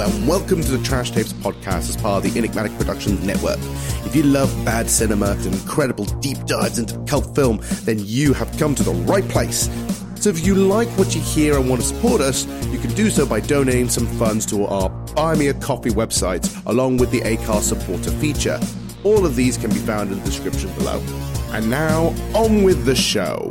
And welcome to the Trash Tapes podcast as part of the Enigmatic Productions Network. If you love bad cinema and incredible deep dives into cult film, then you have come to the right place. So if you like what you hear and want to support us, you can do so by donating some funds to our Buy Me a Coffee website, along with the Acast supporter feature. All of these can be found in the description below. And now, on with the show.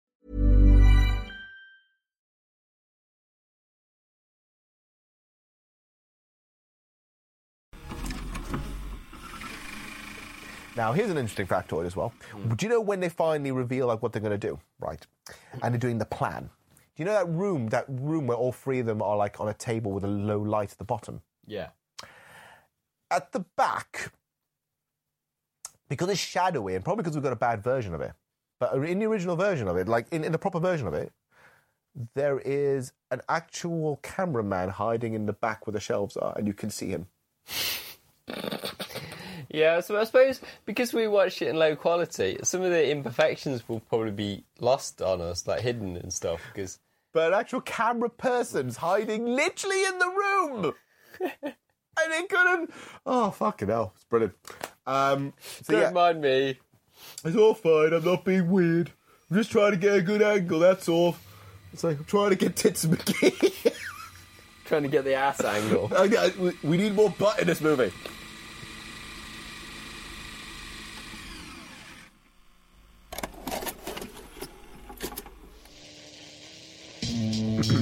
Now, here's an interesting factoid as well. Hmm. Do you know when they finally reveal like what they're going to do, right? And they're doing the plan. Do you know that room, that room where all three of them are like on a table with a low light at the bottom? Yeah. At the back, because it's shadowy, and probably because we've got a bad version of it, but in the original version of it, like in, in the proper version of it, there is an actual cameraman hiding in the back where the shelves are, and you can see him. Yeah, so I suppose because we watched it in low quality, some of the imperfections will probably be lost on us, like hidden and stuff. Because But an actual camera person's hiding literally in the room. and it couldn't. Oh, fucking hell. It's brilliant. Um, so, don't yeah, mind me. it's all fine. I'm not being weird. I'm just trying to get a good angle, that's all. It's like I'm trying to get Tits McGee. Trying to get the ass angle. I- I- we- we need more butt in this movie. Boys?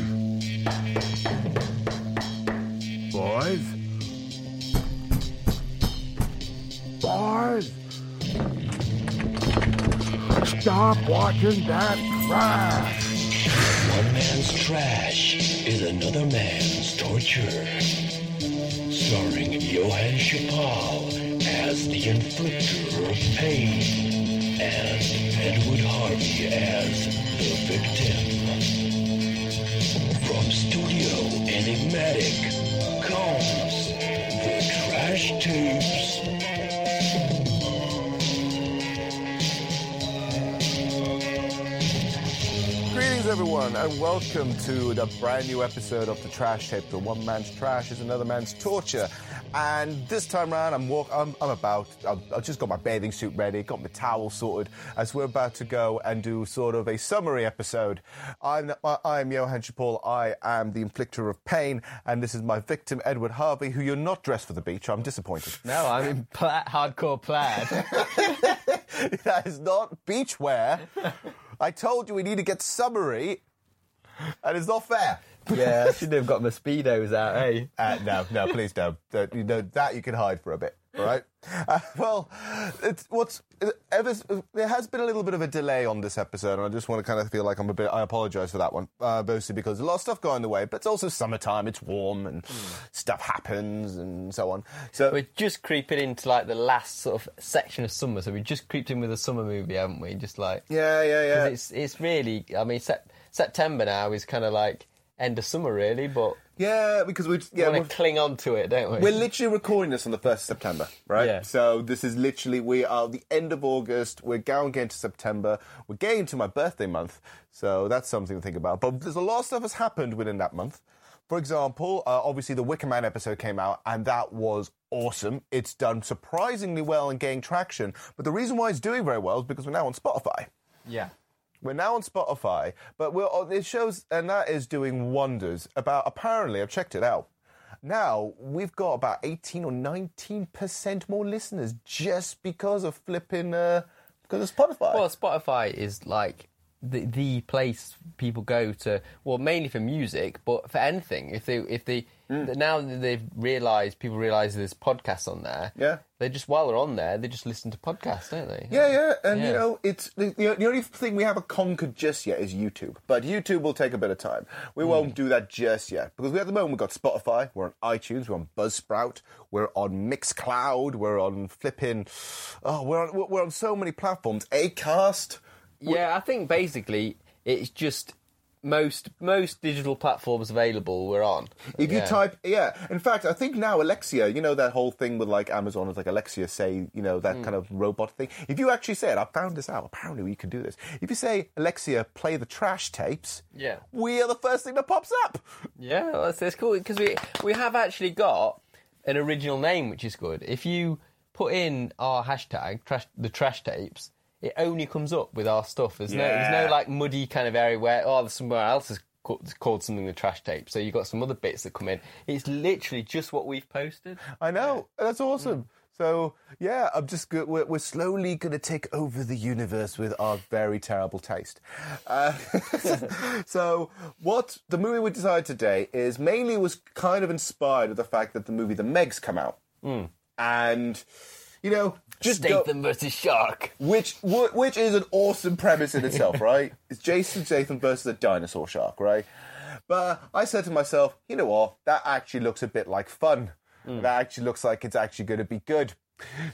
Boys? Stop watching that trash! One man's trash is another man's torture. Starring Johann Chipol as the inflictor of pain and Edward Harvey as the victim. Enigmatic comes the Trash Tapes. Everyone, and welcome to the brand new episode of the Trash Tape. The one man's trash is another man's torture. And this time around, I'm walk. I'm, I'm about. I've, I've just got my bathing suit ready, got my towel sorted, as we're about to go and do sort of a summary episode. I'm I'm Johann Chipol. I am the inflictor of pain, and this is my victim, Edward Harvey, who you're not dressed for the beach. I'm disappointed. No, I'm in pla- hardcore plaid. that is not beach wear. I told you we need to get summary, and it's not fair. yeah, I shouldn't have got my speedos out. Hey, Uh, no, no, please don't. That- You know that you can hide for a bit, right? Uh, well, it's what's ever. There has been a little bit of a delay on this episode, and I just want to kind of feel like I'm a bit. I apologise for that one, uh, mostly because a lot of stuff going the way, but it's also summertime. It's warm and stuff happens and so on. So we're just creeping into like the last sort of section of summer, so we just creeped in with a summer movie, haven't we? Just like yeah, yeah, yeah. it's it's really. I mean, sep- September now is kind of like end of summer, really, but yeah, because we we yeah want we're, to cling on to it, don't we? we're literally recording this on the first of September, right? Yeah. So this is literally we are the end of August. We're going into September. We're getting to my birthday month, so that's something to think about. But there's a lot of stuff has happened within that month. For example, uh, obviously the Wicker Man episode came out, and that was awesome. It's done surprisingly well and gaining traction. But the reason why it's doing very well is because we're now on Spotify. yeah. We're now on Spotify, but we're on, it shows, and that is doing wonders. About apparently, I've checked it out. Now we've got about eighteen or nineteen percent more listeners just because of flipping uh, because of Spotify. Well, Spotify is like the the place people go to. Well, mainly for music, but for anything. If they if they Mm. now that they've realised people realise there's podcasts on there. Yeah. They just while they're on there, they just listen to podcasts, don't they? Yeah, yeah, and you know, it's the, the, the only thing we haven't conquered just yet is YouTube. But YouTube will take a bit of time. We won't do that just yet because we, at the moment we've got Spotify, we're on iTunes, we're on Buzzsprout, we're on Mixcloud, we're on flipping, oh, we're on we're- we're on so many platforms. Acast. Yeah, I think basically it's just most most digital platforms available we're on. If you Yeah. type, yeah. In fact, I think now Alexia, you know that whole thing with like Amazon is like Alexia say, you know, that Hmm. kind of robot thing. If you actually say it, I found this out. Apparently, we can do this. If you say Alexia, play the trash tapes, Yeah. we are the first thing that pops up. Yeah, that's, that's cool because we we have actually got an original name, which is good. If you put in our hashtag trash, the trash tapes, it only comes up with our stuff. There's no there's no like muddy kind of area where oh there's somewhere else is called, something the trash tape. So you've got some other bits that come in. It's literally just what we've posted. I know. That's awesome. Hmm. So yeah, I'm just go- we're, we're slowly going to take over the universe with our very terrible taste. Uh, so what the movie we decided today is mainly was kind of inspired with the fact that the movie The Meg's come out, and you know just go- Statham versus Shark. which which is an awesome premise in itself, right? It's Jason Statham versus a dinosaur shark, right? But I said to myself, you know what? That actually looks a bit like fun. Hmm. That actually looks like it's actually going to be good.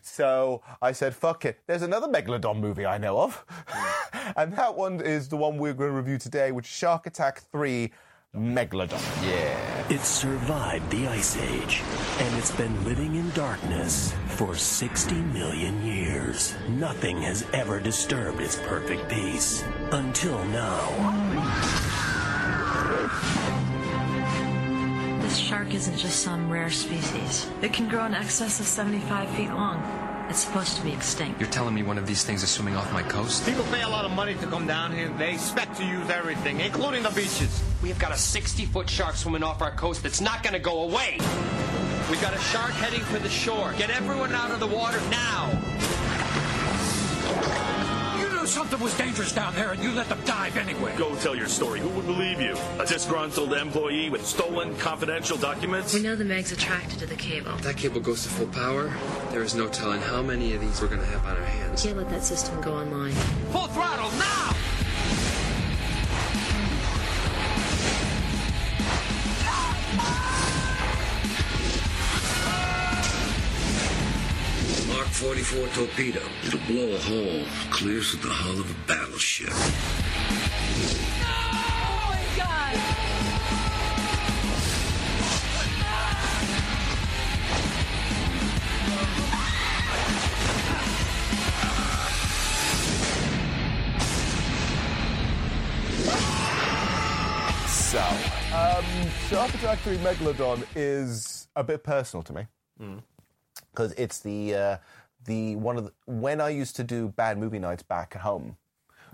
So I said, fuck it. There's another Megalodon movie I know of. Hmm. and that one is the one we're going to review today, which is Shark Attack 3 Megalodon. Yeah. It survived the Ice Age, and it's been living in darkness for 60 million years. Nothing has ever disturbed its perfect peace. Until now. This shark isn't just some rare species. It can grow in excess of 75 feet long. It's supposed to be extinct. You're telling me one of these things is swimming off my coast? People pay a lot of money to come down here. They expect to use everything, including the beaches. We have got a 60 foot shark swimming off our coast that's not going to go away. We've got a shark heading for the shore. Get everyone out of the water now. You knew something was dangerous down there and you let them dive anyway. Go tell your story. Who would believe you? A disgruntled employee with stolen confidential documents? We know the Meg's attracted to the cable. If that cable goes to full power, there is no telling how many of these we're going to have on our hands. Can't let that system go online. Full throttle now! 44 torpedo. It'll blow a hole clear through the hull of a battleship. So, um, Shark Attack 3 Megalodon is a bit personal to me. Because it's the, uh, the one of the, when I used to do bad movie nights back at home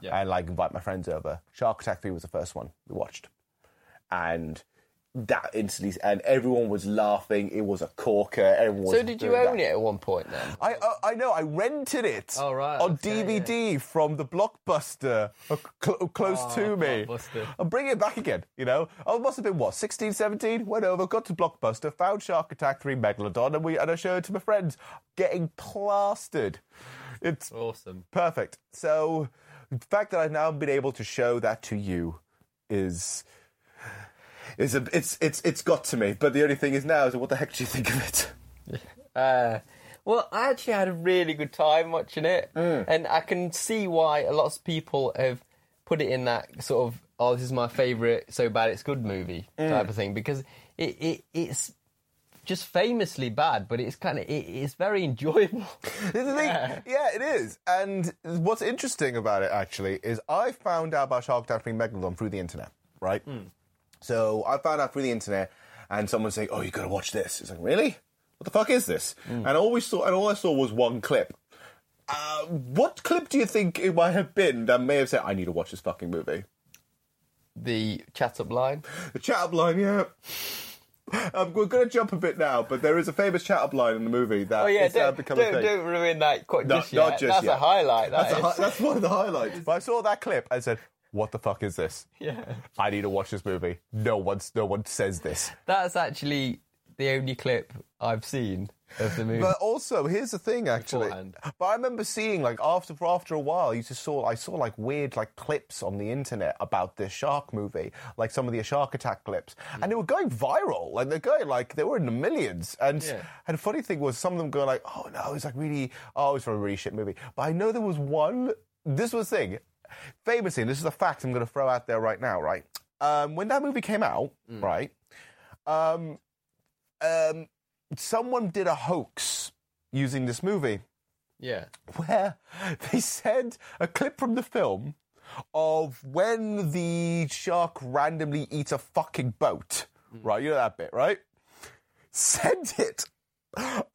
yeah. and like invite my friends over, Shark Attack 3 was the first one we watched. And that instantly, and everyone was laughing. It was a corker. Everyone was So did you own that. it at one point then? I uh, I know. I rented it Oh, right, on okay, DVD from the Blockbuster uh, cl- close Oh, to me. Blockbuster. I'm bringing it back again. You know, I must have been what 16, 17. Went over, got to Blockbuster, found Shark Attack Three Megalodon, and we and I showed it to my friends. Getting plastered. It's Awesome. perfect. So the fact that I've now been able to show that to you is. Is a, it's it's it's got to me, but the only thing is now is what the heck do you think of it? Uh, well, I actually had a really good time watching it, Mm. and I can see why a lot of people have put it in that sort of "oh, this is my favourite, so bad it's good" movie Mm. type of thing because it, it it's just famously bad, but it's kind of it, it's very enjoyable. Thing. Yeah. it is. And what's interesting about it actually is I found out about Shark 3 Megalodon through the internet, right? So I found out through the internet, and someone saying, "Oh, you got to watch this." It's like, really? What the fuck is this? And I always saw, and all I saw was one clip. Uh, what clip do you think it might have been that may have said, "I need to watch this fucking movie"? the chat up line. The chat up line, yeah. Um, we're going to jump a bit now, but there is a famous chat up line in the movie that Oh yeah, is now don't, become don't, thing. don't ruin that quite No, just yet. just That's yet. a highlight. That That's, a hi- that's one of the highlights. But I saw that clip and said, what the fuck is this? Yeah. I need to watch this movie. No one's, no one says this. That's actually the only clip I've seen of the movie. But also, here's the thing, actually. Beforehand. But I remember seeing like after for after a while, you just saw I saw like weird like clips on the internet about this shark movie, like some of the shark attack clips, Hmm. and they were going viral. Like they're going like they were in the millions. And Yeah. and the funny thing was, some of them going like, oh no, it's like really, oh, it's from a really shit movie. But I know there was one. This was the thing. Famously, and this is a fact I'm going to throw out there right now. Right, um, when that movie came out, right. Um, um, someone did a hoax using this movie yeah. where they said a clip from the film of when the shark randomly eats a fucking boat. Right, you know that bit, right? Sent it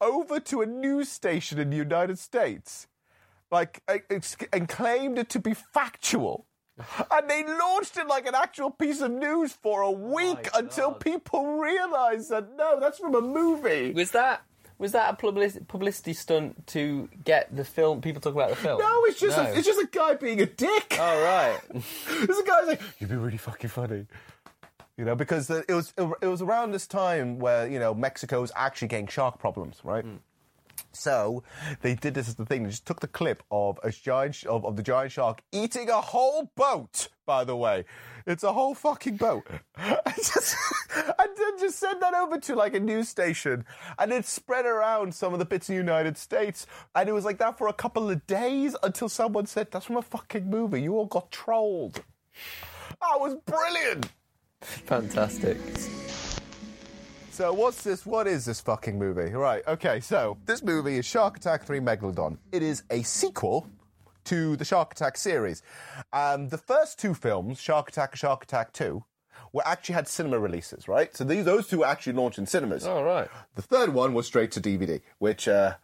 over to a news station in the United States, like, it's- and claimed it to be factual. And they launched it like an actual piece of news for a week until people realized that no, that's from a movie. Was that was that a publicity, publicity stunt to get the film people talk about the film? No, it's just No. A, it's just a guy being a dick. Oh right. This guy's like, you'd be really fucking funny. You know, because the, it was it was around this time where you know Mexico was actually getting shark problems, right? Hmm. So they did this as the thing. They just took the clip of a giant of, of the giant shark eating a whole boat. By the way, it's a whole fucking boat, I just, then just send that over to like a news station, and it spread around some of the bits in the United States, and it was like that for a couple of days until someone said that's from a fucking movie. You all got trolled. That was brilliant. Fantastic. So what's this? What is this fucking movie? Right. Okay. So this movie is Shark Attack Three Megalodon. It is a sequel to the Shark Attack series. Um, the first two films, Shark Attack and Shark Attack Two, were actually had cinema releases. Right. So these those two were actually launched in cinemas. All right. The third one was straight to DVD, which uh,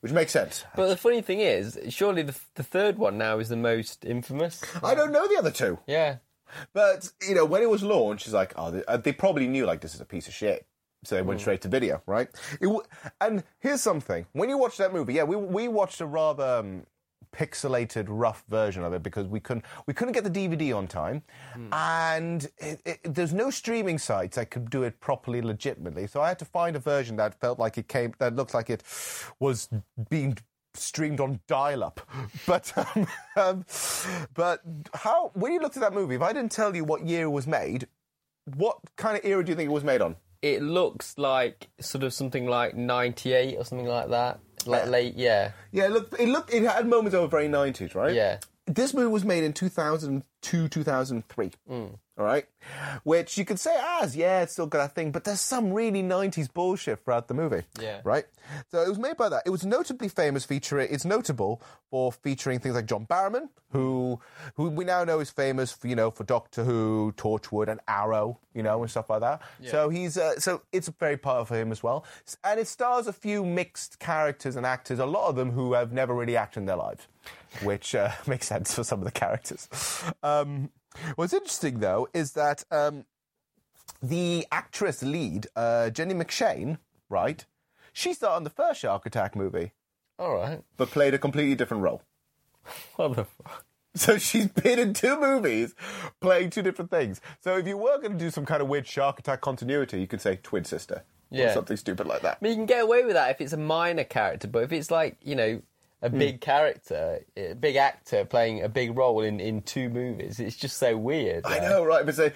which makes sense. But the funny thing is, surely the, the third one now is the most infamous. I don't know the other two. Yeah. But you know, when it was launched, it's like, oh, they, uh, they probably knew like this is a piece of shit, so they Mm. went straight to video, right? It w- and here's something: when you watch that movie, yeah, we we watched a rather um, pixelated, rough version of it because we couldn't we couldn't get the DVD on time, Hmm. and it, it, there's no streaming sites that could do it properly, legitimately. So I had to find a version that felt like it came, that looked like it was being streamed on dial-up. But um, um, but how when you looked at that movie, if I didn't tell you what year it was made, what kind of era do you think it was made on? It looks like sort of something like 98 or something like that. Like late, yeah. Yeah, it looked it looked it had moments of a very nineties, right? Yeah. This movie was made in two thousand two, two thousand three. Mm. All right, which you could say as yeah, it's still got that thing, but there's some really '90s bullshit throughout the movie. Yeah. right. So it was made by that. It was notably famous featuring. It's notable for featuring things like John Barrowman, who who we now know is famous for you know for Doctor Who, Torchwood, and Arrow, you know, and stuff like that. So he's uh, so it's a very part for him as well, and it stars a few mixed characters and actors, a lot of them who have never really acted in their lives, which uh, makes sense for some of the characters. Um, what's interesting though is that um, the actress lead, uh, Jenny McShane, right? She starred in the first Shark Attack movie, All right. but played a completely different role. What the fuck? So she's been in two movies playing two different things. So if you were going to do some kind of weird Shark Attack continuity, you could say twin sister. Or something stupid like that. I mean, you can get away with that if it's a minor character, but if it's like, you know, a Hmm. big character, a big actor playing a big role in, in two movies, it's just so weird. I know, right? But say,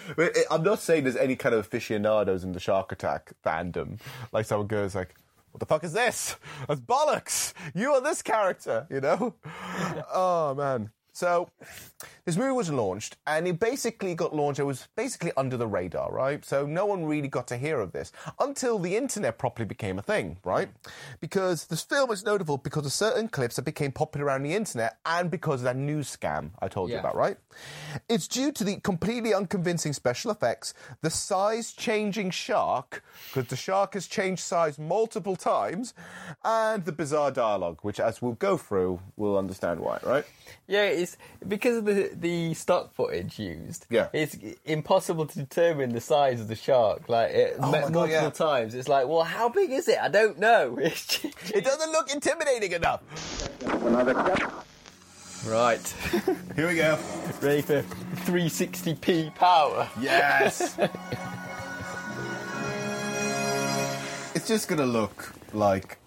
I'm not saying there's any kind of aficionados in the Shark Attack fandom. Like someone goes like, "What the fuck is this? That's bollocks! You are this character," you know? oh man. So this movie was launched, and it basically got launched. It was basically under the radar, right? So no one really got to hear of this until the internet properly became a thing, right? Because this film is notable because of certain clips that became popular around the internet, and because of that news scam I told you about, right? It's due to the completely unconvincing special effects, the size changing shark, because the shark has changed size multiple times, and the bizarre dialogue, which, as we'll go through, we'll understand why, right? Yeah, it's because of the the stock footage used. Yeah. it's impossible to determine the size of the shark. Like it, Oh m- God, multiple yeah. times, it's like, well, how big is it? I don't know. Just- It doesn't look intimidating enough. right. Here we go. Ready for 360p power. Yes. it's just gonna look like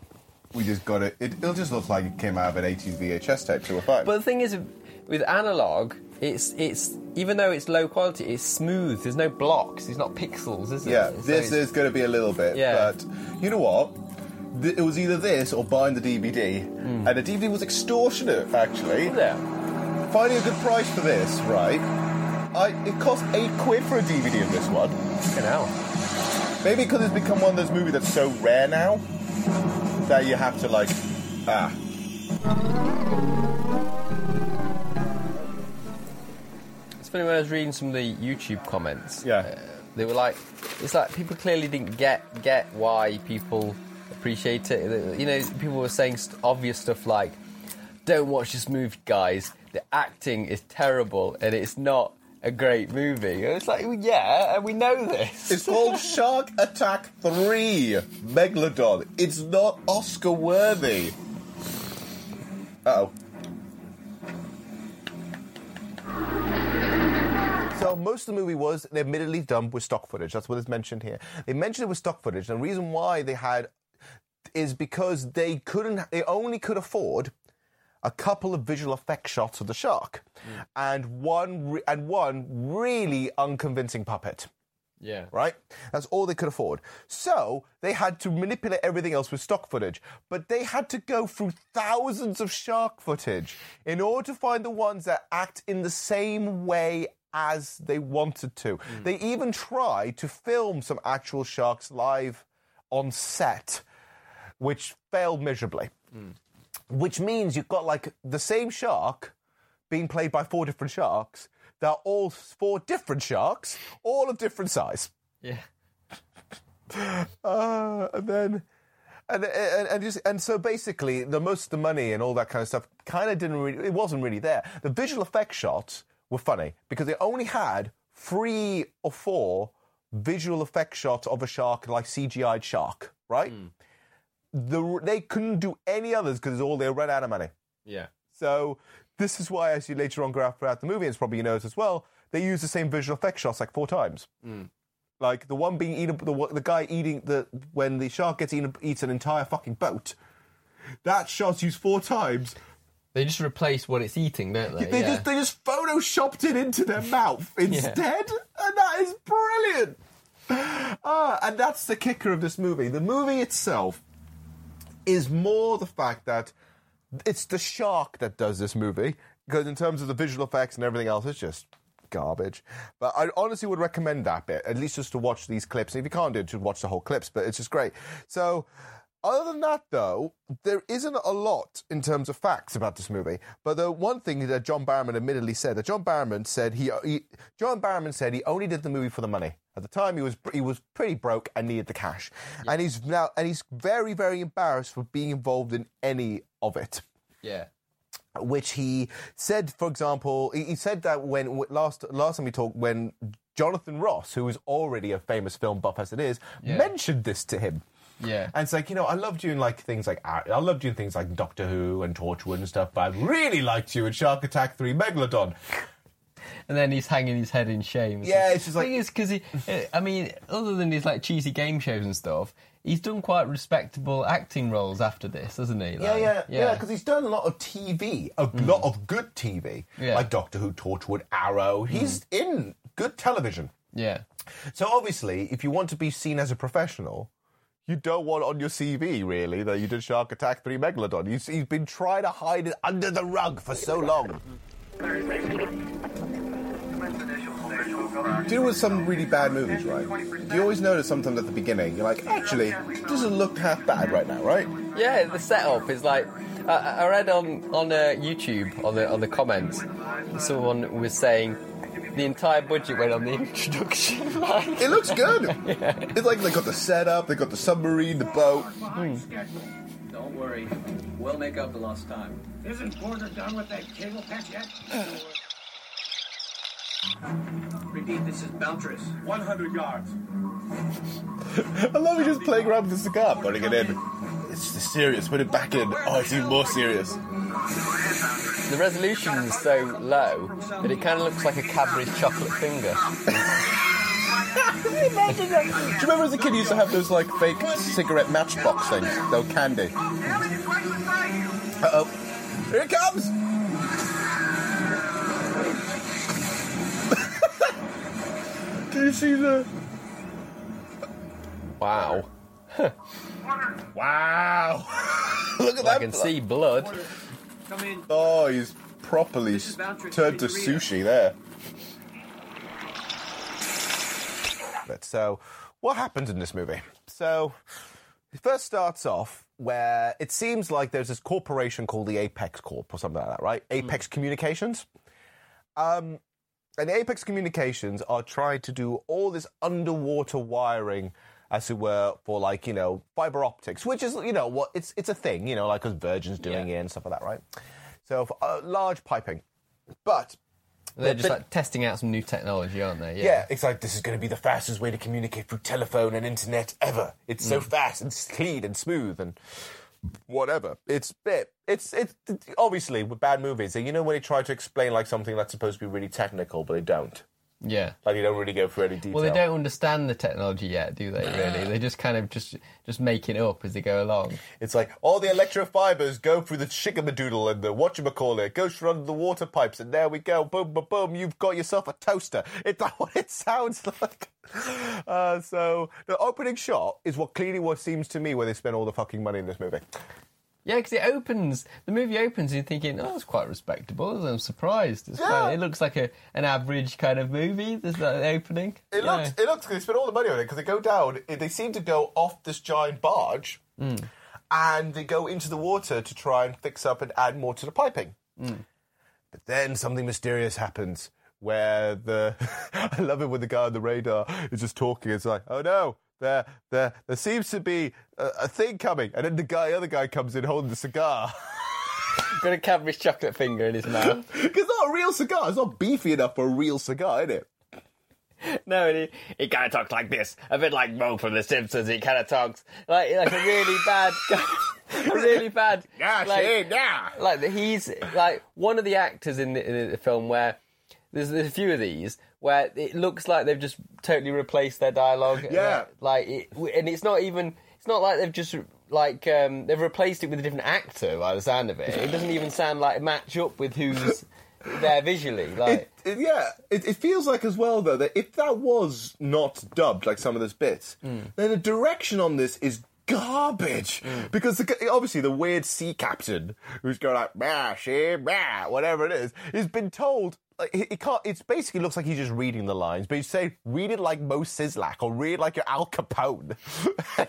we just got it. it. It'll just look like it came out of an 18 VHS tape, so we're fine. But the thing is, with analog, it's it's even though it's low quality, it's smooth. There's no blocks. There's not pixels, is it? yeah, So this it's- is going to be a little bit. Yeah. But you know what? Th- It was either this or buying the DVD, and the DVD was extortionate. Actually, Hmm. Yeah. finding a good price for this, right? I, it cost eight quid for a DVD of this one. Fucking hell. Maybe because it's become one of those movies that's so rare now that you have to like, ah. Funny when I was reading some of the YouTube comments. Yeah. uh, they were like, it's like people clearly didn't get get why people appreciate it. You know, people were saying st- obvious stuff like, "Don't watch this movie, guys. The acting is terrible, and it's not a great movie." And it's like, well, yeah, and we know this. It's called Shark Attack 3 Megalodon. It's not Oscar worthy. Uh oh. Most of the movie was admittedly done with stock footage. That's what is mentioned here. They mentioned it was stock footage. And the reason why they had is because they couldn't. They only could afford a couple of visual effect shots of the shark, hmm. and one re- and one really unconvincing puppet yeah. right? That's all they could afford. So they had to manipulate everything else with stock footage. But they had to go through thousands of shark footage in order to find the ones that act in the same way as they wanted to. They even tried to film some actual sharks live on set, which failed miserably. Which means you've got like the same shark being played by four different sharks. They're all four different sharks, all of different size. Yeah. Uh, and then, and, and and just and so basically, the most of the money and all that kind of stuff kind of didn't really. It wasn't really there. The visual effects shots were funny because they only had three or four visual effect shots of a shark, like CGI'd shark, right? Hmm. The, they couldn't do any others because all they ran out of money. Yeah. So this is why, as you later on go throughout the movie, and it's probably you notice as well, they use the same visual effect shots like four times. Hmm. Like the one being eaten, the the guy eating the when the shark gets eaten, eats an entire fucking boat. That shot's used four times. They just replace what it's eating, don't they? They yeah. just they just photoshopped it into their mouth instead, and that is brilliant. Ah, and that's the kicker of this movie. The movie itself is more the fact that it's the shark that does this movie because in terms of the visual effects and everything else, it's just garbage. But I honestly would recommend that bit, at least just to watch these clips. And if you can't do it, just watch the whole clips. But it's just great. So. Other than that, though, there isn't a lot in terms of facts about this movie. But the one thing that John Barrowman admittedly said that John Barrowman said he, he John Barrowman said he only did the movie for the money. At the time, he was he was pretty broke and needed the cash, and he's now and he's very very embarrassed for being involved in any of it yeah. which he said, for example, he he said that when last last time we talked, when Jonathan Ross, who is already a famous film buff as it is, Yeah. mentioned this to him. Yeah. And it's like, you know, I loved you in like things like I loved you in things like Doctor Who and Torchwood and stuff, but I really liked you in Shark Attack 3 Megalodon. And then he's hanging his head in shame. Yeah, it's just like- thing because he, I mean, other than his like cheesy game shows and stuff, he's done quite respectable acting roles after this, hasn't he? Yeah, Like, yeah, yeah, because he's done a lot of TV, a hmm. lot of good TV, Yeah. like Doctor Who, Torchwood, Arrow. Hmm. He's in good television. yeah, So obviously, if you want to be seen as a professional, you don't want on your CV really that you did Shark Attack 3 Megalodon. He's, he's been trying to hide it under the rug for so long. Do you know with some really bad movies, right? You always notice sometimes at the beginning, you're like, actually, it doesn't look half bad right now, right? yeah. The setup is like I, I read on on uh, YouTube on the on the comments, someone was saying. The entire budget went on the introduction. like, It looks good. It's like they got the setup, they got the submarine, the boat. Hmm. Don't worry. We'll make up the lost time. Isn't Porter done with that cable patch yet? Repeat, this is Beltris. 100 yards. I love you just playing around with the cigar, putting it in. It's just serious, put it back in. Oh, it's even more serious. the resolution is so low that it kind of looks like a Cadbury's chocolate finger. Do you remember as a kid you used to have those like fake cigarette matchbox things? Those candy. Uh oh. Here it comes! Do you see the. Wow. Wow! Look at I that. I can see blood. Come in. Oh, he's properly turned to sushi there. But so, what happens in this movie? So, it first starts off where it seems like there's this corporation called the Apex Corp or something like that, right? Apex Communications. Um, and Apex Communications are trying to do all this underwater wiring, as it were, for like you know fiber optics, which is you know what it's it's a thing, you know, like because Virgin's doing it and stuff like that, right? So for, uh, large piping, but They're the- just like testing out some new technology, aren't they? yeah. it's like this is going to be the fastest way to communicate through telephone and internet ever. It's so fast and clean and smooth and whatever. It's it, it's it's obviously with bad movies. You know when they try to explain like something that's supposed to be really technical, but they don't. Yeah. Like you don't really go through any detail. Well, they don't understand the technology yet, do they? Really, they just kind of just just make it up as they go along. It's like all the electrofibers go through the shigamadoodle and the whatchamacallit, goes through under the water pipes, and there we go. Boom, boom, boom. You've got yourself a toaster. It's not what it sounds like. Uh, so the opening shot is what clearly what seems to me where they spend all the fucking money in this movie. Yeah, because it opens. The movie opens, and you're thinking, "Oh, it's quite respectable." I'm surprised. It's quite, it looks like a an average kind of movie. There's that uh, opening. It Yeah. looks, it looks. They spend all the money on it because they go down. They seem to go off this giant barge, mm. and they go into the water to try and fix up and add more to the piping. Mm. But then something mysterious happens where the I love it when the guy on the radar is just talking. It's like, oh no, there, there, there seems to be a, a thing coming, and then the guy, other guy, comes in holding the cigar. Got a Cadbury's chocolate finger in his mouth. it's not a real cigar. It's not beefy enough for a real cigar, is it? no, and he, he kind of talks like this, a bit like Moe from The Simpsons. He kind of talks like like a really bad, a really bad. Yeah, like, see, yeah. Like he's like one of the actors in the, in the film where there's, there's a few of these where it looks like they've just totally replaced their dialogue. Yeah. like it, and it's not even. It's not like they've just like um, they've replaced it with a different actor by the sound of it. It doesn't even sound like match up with who's there visually. Like It, yeah, it, it feels like as well though that if that was not dubbed like some of those bits, then the direction on this is garbage because the, obviously the weird sea captain who's going like bah, she, bah, whatever it is, has been told. He can't. It basically looks like he's just reading the lines, but you say read it like Moe Szyslak or read like you're Al Capone.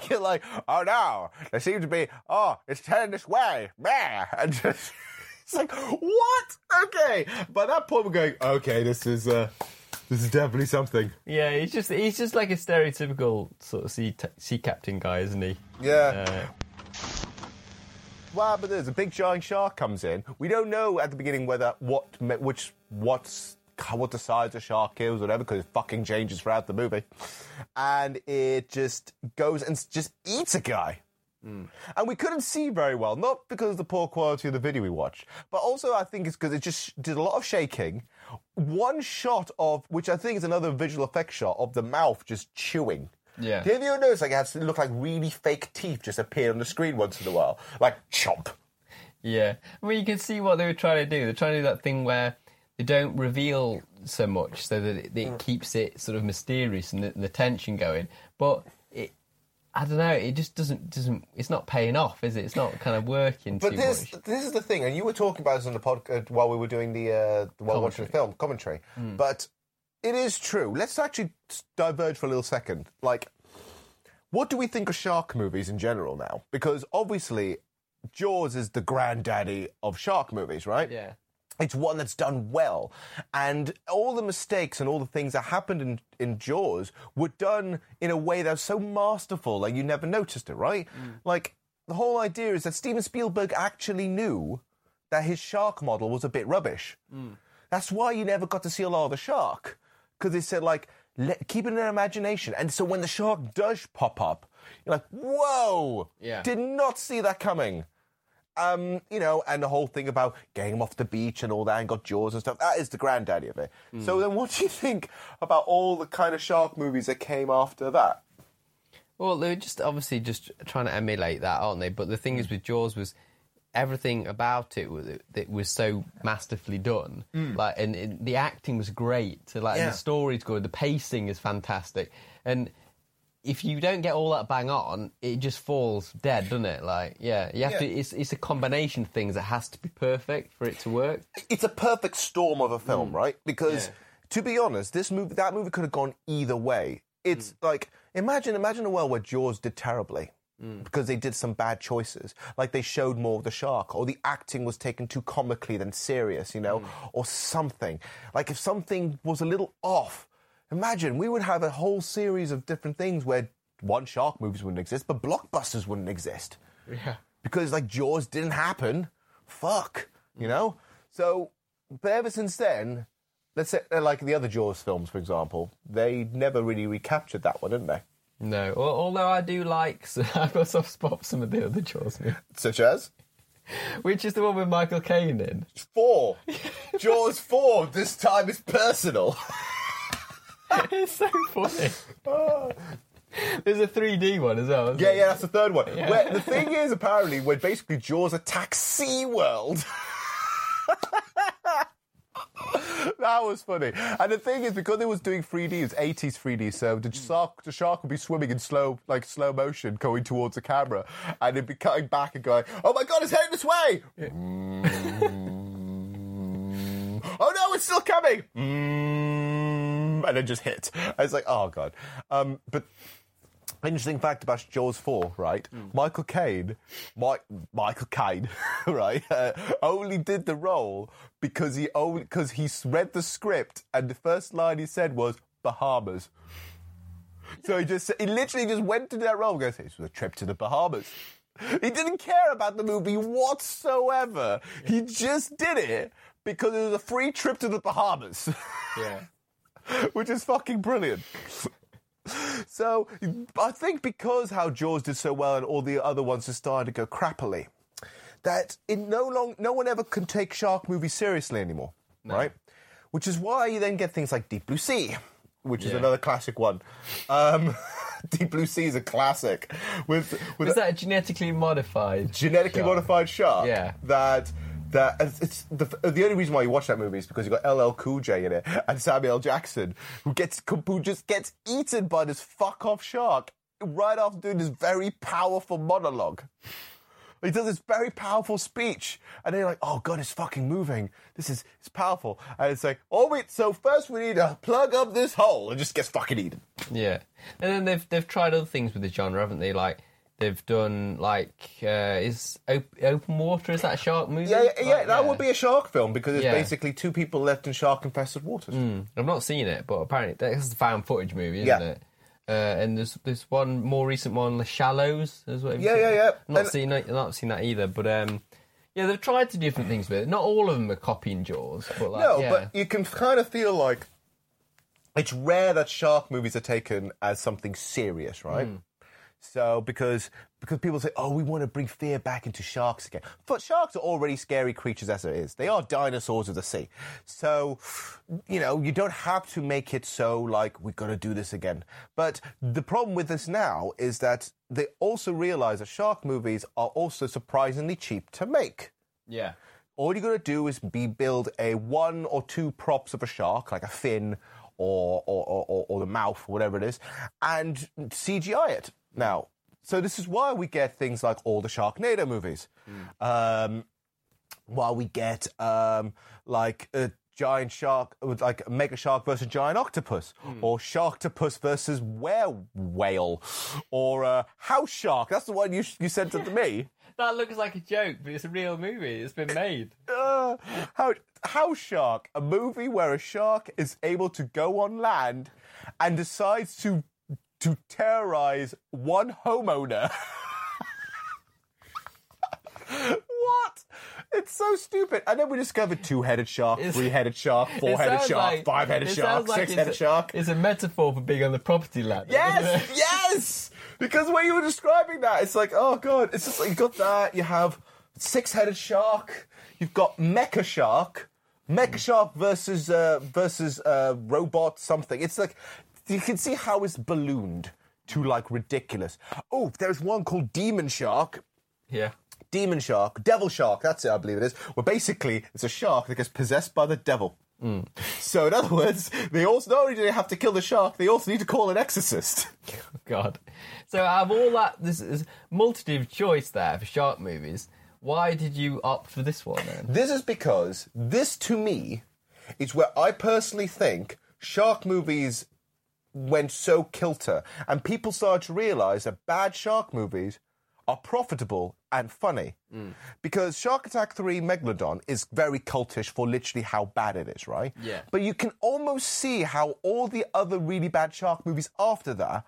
you're like, oh no, there seems to be. Oh, it's turning this way, bah, and just. It's like what? Okay. By that point, we're going. Okay, this is uh, this is definitely something. Yeah, he's just he's just like a stereotypical sort of sea t- sea captain guy, isn't he? Yeah. Uh, Well, but there's a big giant shark comes in. We don't know at the beginning whether what which what's what the size of shark is, whatever, because it fucking changes throughout the movie, and it just goes and just eats a guy. Hmm. And we couldn't see very well, not because of the poor quality of the video we watched, but also I think it's because it just did a lot of shaking. One shot of, which I think is another visual effect shot, of the mouth just chewing. Yeah. Did you ever notice like it has to look like really fake teeth just appear on the screen once in a while? Like chomp. yeah, Well, you can see what they were trying to do. They're trying to do that thing where they don't reveal so much, so that it, it mm. keeps it sort of mysterious and the, the tension going. But it, I don't know, it just doesn't doesn't. It's not paying off, is it? It's not kind of working But too this much. this is the thing, and you were talking about this on the podcast uh, while we were doing the uh, while watching the film commentary. Mm. But it is true. Let's actually diverge for a little second. Like, what do we think of shark movies in general now? Because obviously, Jaws is the granddaddy of shark movies, right? Yeah. It's one that's done well. And all the mistakes and all the things that happened in, in Jaws were done in a way that was so masterful, like you never noticed it, right? Mm. Like, the whole idea is that Steven Spielberg actually knew that his shark model was a bit rubbish. Mm. That's why you never got to see a lot of the shark. Because they said, like, let, keep it in their imagination. And so when the shark does pop up, you're like, whoa! Yeah. Did not see that coming. Um, you know, and the whole thing about getting him off the beach and all that, and got Jaws and stuff. That is the granddaddy of it. So then, what do you think about all the kind of shark movies that came after that? Well, they were just obviously just trying to emulate that, aren't they? But the thing is with Jaws was everything about it was it was so masterfully done. Mm. Like, and, the acting was great. So, like, and Yeah. the story's good. The pacing is fantastic. And if you don't get all that bang on, it just falls dead, doesn't it? Like, yeah, you have Yeah. to. It's it's a combination of things that has to be perfect for it to work. it's a perfect storm of a film, mm. right? Because Yeah. to be honest, this movie, that movie could have gone either way. It's mm. like imagine, imagine a world where Jaws did terribly Mm. because they did some bad choices, like they showed more of the shark, or the acting was taken too comically than serious, you know, mm. or something. Like if something was a little off, imagine we would have a whole series of different things where one shark movies wouldn't exist, but blockbusters wouldn't exist Yeah. because like Jaws didn't happen. Fuck, you mm. know. So, but ever since then, let's say like the other Jaws films, for example, they never really recaptured that one, didn't they? No, al- although I do like, I've got soft spot for some of the other Jaws movies. Such as Which is the one with Michael Caine in? four, Jaws four. This time it's personal. it's so funny. There's a 3D one as well. isn't Yeah, yeah, that's the third one. Yeah. Where the thing is, apparently, when basically Jaws attacks SeaWorld. that was funny. And the thing is, because it was doing 3D, it was 80s 3D, so the shark, the shark would be swimming in slow, like slow motion, going towards the camera, and it'd be cutting back and going, "Oh my god, it's heading this way!" Mm. oh no, it's still coming! Mm. And then just hit. I was like, "Oh god." Um, but Interesting fact about Jaws 4, right? Michael Caine, Mi- Michael Caine, right, uh, only did the role because he only because he read the script and the first line he said was Bahamas. So he just he literally just went to that role and goes, "This was a trip to the Bahamas." He didn't care about the movie whatsoever. He just did it because it was a free trip to the Bahamas. Yeah. which is fucking brilliant. So I think because how Jaws did so well and all the other ones are starting to go crappily, that in no long no one ever can take shark movies seriously anymore, right? Which is why you then get things like Deep Blue Sea, which is another classic one. Um, Deep Blue Sea is a classic with with Was that a genetically modified? genetically shark? modified shark. Yeah. That that it's, the the only reason why you watch that movie is because you got LL Cool J in it and Samuel. Jackson who gets who just gets eaten by this fuck off shark right after doing this very powerful monologue. He does this very powerful speech, and they're like, "Oh God, it's fucking moving. This is it's powerful." And it's like, "Oh wait, so first we need to plug up this hole," and just gets fucking eaten. Yeah, and then they've they've tried other things with the genre, haven't they? Like they've done like uh, is op- open water? Is that a shark movie? Yeah, yeah, yeah Like, that would be a shark film because it's Yeah. basically two people left in shark-infested waters. I've not seen it, but apparently that's a found footage movie, isn't Yeah. it? Uh, and there's this one more recent one, The Shallows. Yeah, yeah, yeah. Not And- seen that, not seen that either, but um, yeah, they've tried to do different things with it. Not all of them are copying Jaws, but like, no, yeah. but you can kind of feel like it's rare that shark movies are taken as something serious, right? So because because people say, oh, we want to bring fear back into sharks again. But sharks are already scary creatures as it is. They are dinosaurs of the sea. So you know you don't have to make it so like we've got to do this again. But the problem with this now is that they also realize that shark movies are also surprisingly cheap to make. yeah, All you got to do is be build a one or two props of a shark, like a fin or or, or, or, or the mouth, whatever it is, and CGI it. Now, so this is why we get things like all the Sharknado movies. Um, while we get um, like a giant shark, like a mega shark versus giant octopus, or sharktopus versus were whale, or uh, house shark. That's the one you you sent it to me. that looks like a joke, but it's a real movie. It's been made. Uh, how House Shark, a movie where a shark is able to go on land and decides to to terrorize one homeowner. what? It's so stupid. And then we discovered two-headed shark, It's- three-headed shark, four-headed shark, like- five-headed shark, like six-headed it's a- shark. It's a metaphor for being on the property ladder. Yes, yes. Because when you were describing that, it's like, oh god, it's just like you got that. You have six-headed shark. You've got mecha shark. Mecha shark versus uh, versus uh, robot something. It's like you can see how it's ballooned to like ridiculous. Oh, there's one called Demon Shark. Yeah. Demon Shark, Devil Shark, that's it, I believe it is. Well, basically, it's a shark that gets possessed by the devil. Hmm. So, in other words, they also not only do they have to kill the shark, they also need to call an exorcist. God. So out of all that, this is multitude of choice there for shark movies. Why did you opt for this one then? This is because this, to me, is where I personally think shark movies went so kilter, and people started to realise that bad shark movies are profitable and funny. Because Shark Attack 3 Megalodon is very cultish for literally how bad it is, right? Yeah. But you can almost see how all the other really bad shark movies after that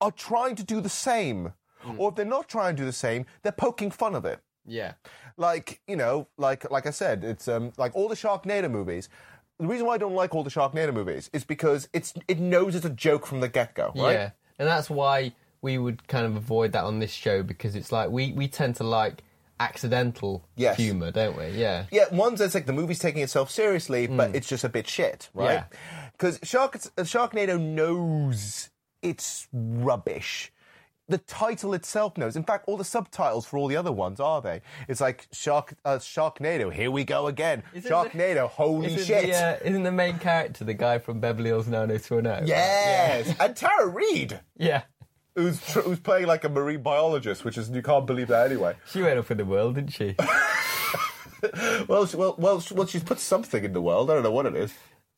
are trying to do the same. Or if they're not trying to do the same, they're poking fun of it Yeah. like you know, like like I said, it's um like all the Sharknado movies. The reason why I don't like all the Sharknado movies is because it's it knows it's a joke from the get go, right? Yeah. And that's why we would kind of avoid that on this show because it's like we, we tend to like accidental Yes. humour, don't we? Yeah. Yeah, one's it's like the movie's taking itself seriously, but it's just a bit shit, right? Mm. Yeah. Because Shark, Sharknado knows it's rubbish. The title itself knows. In fact, all the subtitles for all the other ones are they? It's like Shark, uh, Sharknado. Here we go again. Isn't Sharknado. holy Isn't shit! The, uh, isn't the main character the guy from Beverly Hills 90210? yes, and Tara Reid. Yeah. who's tr- who's playing like a marine biologist, which is you can't believe that anyway. She went up in the world, didn't she? Well, she, well, well, she- well, she's put something in the world. I don't know what it is.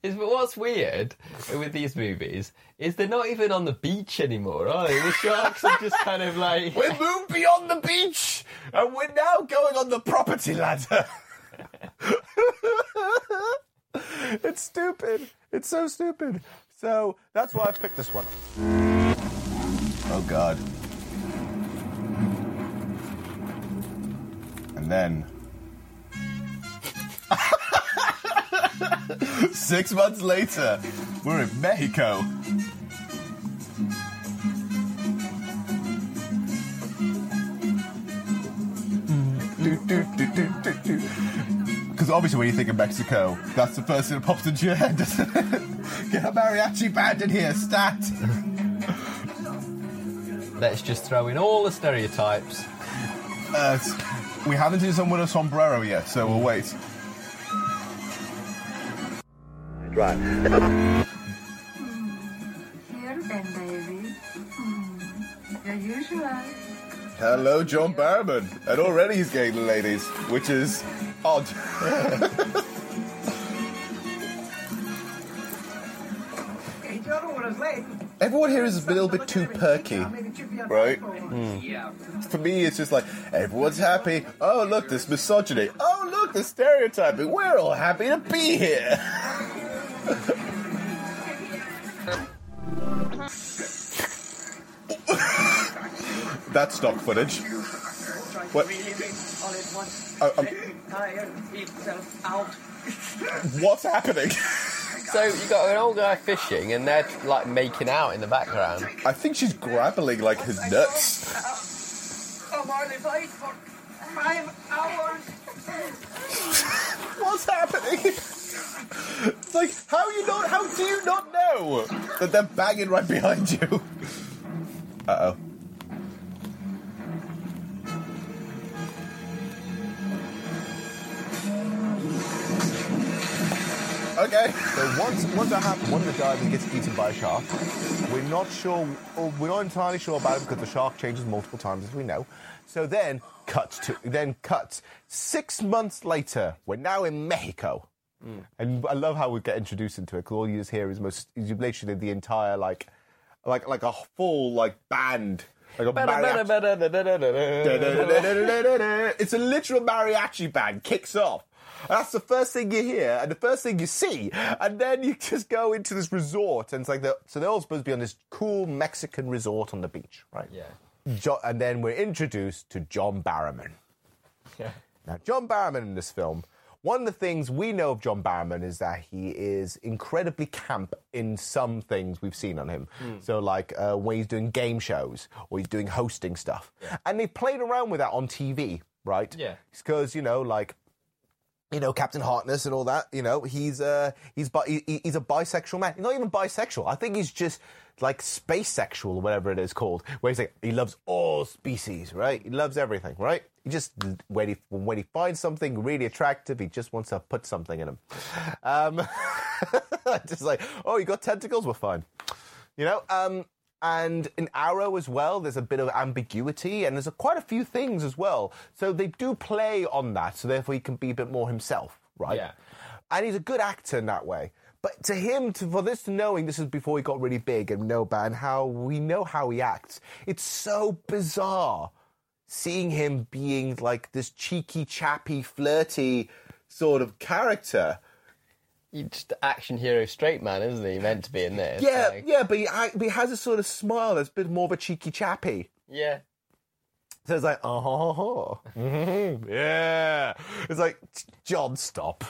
Is but what's weird with these movies is they're not even on the beach anymore, are they? The sharks are just kind of like We've moved beyond the beach, and we're now going on the property ladder. it's stupid. It's so stupid. So that's why I picked this one. Oh God. And then. Six months later, we're in Mexico. Because obviously, when you think of Mexico, that's the first thing that pops into your head, doesn't it? Get a mariachi band in here, stat. let's just throw in all the stereotypes. Uh, we haven't seen someone with a sombrero yet, so we'll wait. Right. Here then, baby. The usual. Hello, John Barrowman. And already he's getting the ladies, which is odd. Everyone here is a little bit too perky, right? Yeah. For me, it's just like everyone's happy. Oh, look, this misogyny. Oh, look, the stereotyping. We're all happy to be here. That's stock footage. What? Oh, um, what's happening? So you got an old guy fishing, and they're like making out in the background. I think she's grappling like his nuts. I'm only for five hours. What's happening? Like, how you not? How do you not know that they're banging right behind you? Uh oh. Okay. So once once that happens, one of the divers gets eaten by a shark. We're not sure, we're not entirely sure about it because the shark changes multiple times, as we know. So then cuts to then cuts six months later. We're now in Mexico. Mm. And I love how we get introduced into it because all you just hear is most is literally the entire like like like a full like band. Like a mariachi. it's a literal mariachi band kicks off. That's the first thing you hear and the first thing you see, and then you just go into this resort, and it's like the, so they're all supposed to be on this cool Mexican resort on the beach, right? Yeah. Jo- and then we're introduced to John Barrowman. Yeah. Now, John Barrowman in this film, one of the things we know of John Barrowman is that he is incredibly camp in some things we've seen on him. So, like uh, when he's doing game shows or he's doing hosting stuff. And they played around with that on TV right? Yeah. Because you know, like you know, Captain Harkness and all that. You know, he's uh, he's bi- he's a bisexual man. He's not even bisexual. I think he's just like space sexual or whatever it is called. Where he's like he loves all species, right? He loves everything, right? He just when he when he finds something really attractive, he just wants to put something in him. Um, just like, oh, you got tentacles? We're fine. You know, um, and in Arrow as well, there's a bit of ambiguity, and there's a, quite a few things as well. So they do play on that, so therefore he can be a bit more himself, right? Yeah. And he's a good actor in that way. But to him, to, for this knowing this is before he got really big and know and how we know how he acts, it's so bizarre seeing him being like this cheeky, chappy, flirty sort of character. He's just action hero straight man, isn't he? Meant to be in this. Yeah, like- yeah, but he, but he has a sort of smile that's a bit more of a cheeky chappy. yeah. So it's like, oh, mm-hmm. yeah. It's like, John, stop.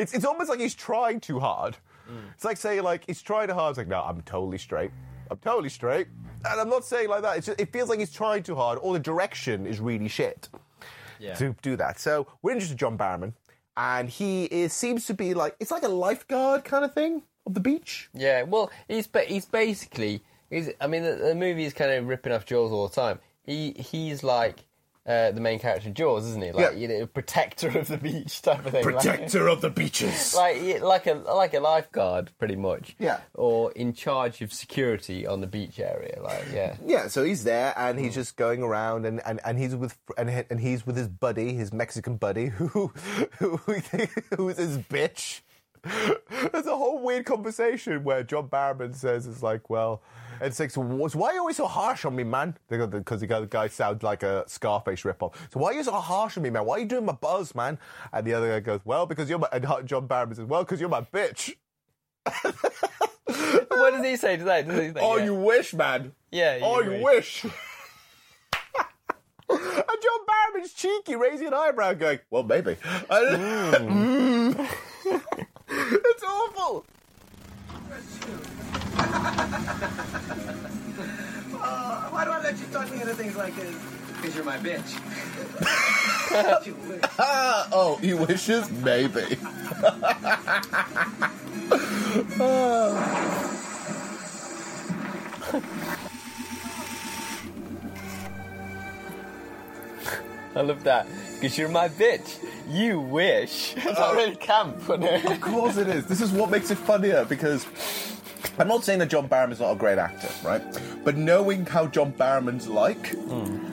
It's it's almost like he's trying too hard. Mm. It's like saying like he's trying too hard. It's like, no, I'm totally straight. I'm totally straight. And I'm not saying like that. It's just, it feels like he's trying too hard, or the direction is really shit Yeah. to do that. So we're introduced to John Barrowman, and he is seems to be like it's like a lifeguard kind of thing of the beach. Yeah, well, he's ba- he's basically he's. I mean, the, the movie is kind of ripping off Jaws all the time. He he's like uh, the main character Jaws, isn't he? Like Yeah. you know, protector of the beach type of thing. like- Protector of the beaches. Like like a like a lifeguard, pretty much. Yeah. Or in charge of security on the beach area. Like yeah. Yeah, so he's there and he's just going around and, and, and he's with and, and he's with his buddy, his Mexican buddy, who who who is his bitch. There's a whole weird conversation where John Barrowman says it's like, well, it's like, so why are you always so harsh on me, man? Because the guy- the guy sounds like a Scarface ripoff. So why are you so harsh on me, man? Why are you doing my buzz, man? And the other guy goes, well, because you're my. And John Barrowman says, well, because you're my bitch. what does he say to that? Say, Oh, yeah. you wish, man. Yeah. Oh, you wish. and John Barrowman's cheeky, raising an eyebrow, going, "Well, maybe." Mm. it's awful. Uh, why do I let you talk me into things like this? Because you're my bitch. Ah, oh, he wishes, maybe. I love that. Because you're my bitch. You wish. It's not really camp, isn't it? Of course it is. This is what makes it funnier because I'm not saying that John Barrowman's not a great actor, right? But knowing how John Barrowman's like,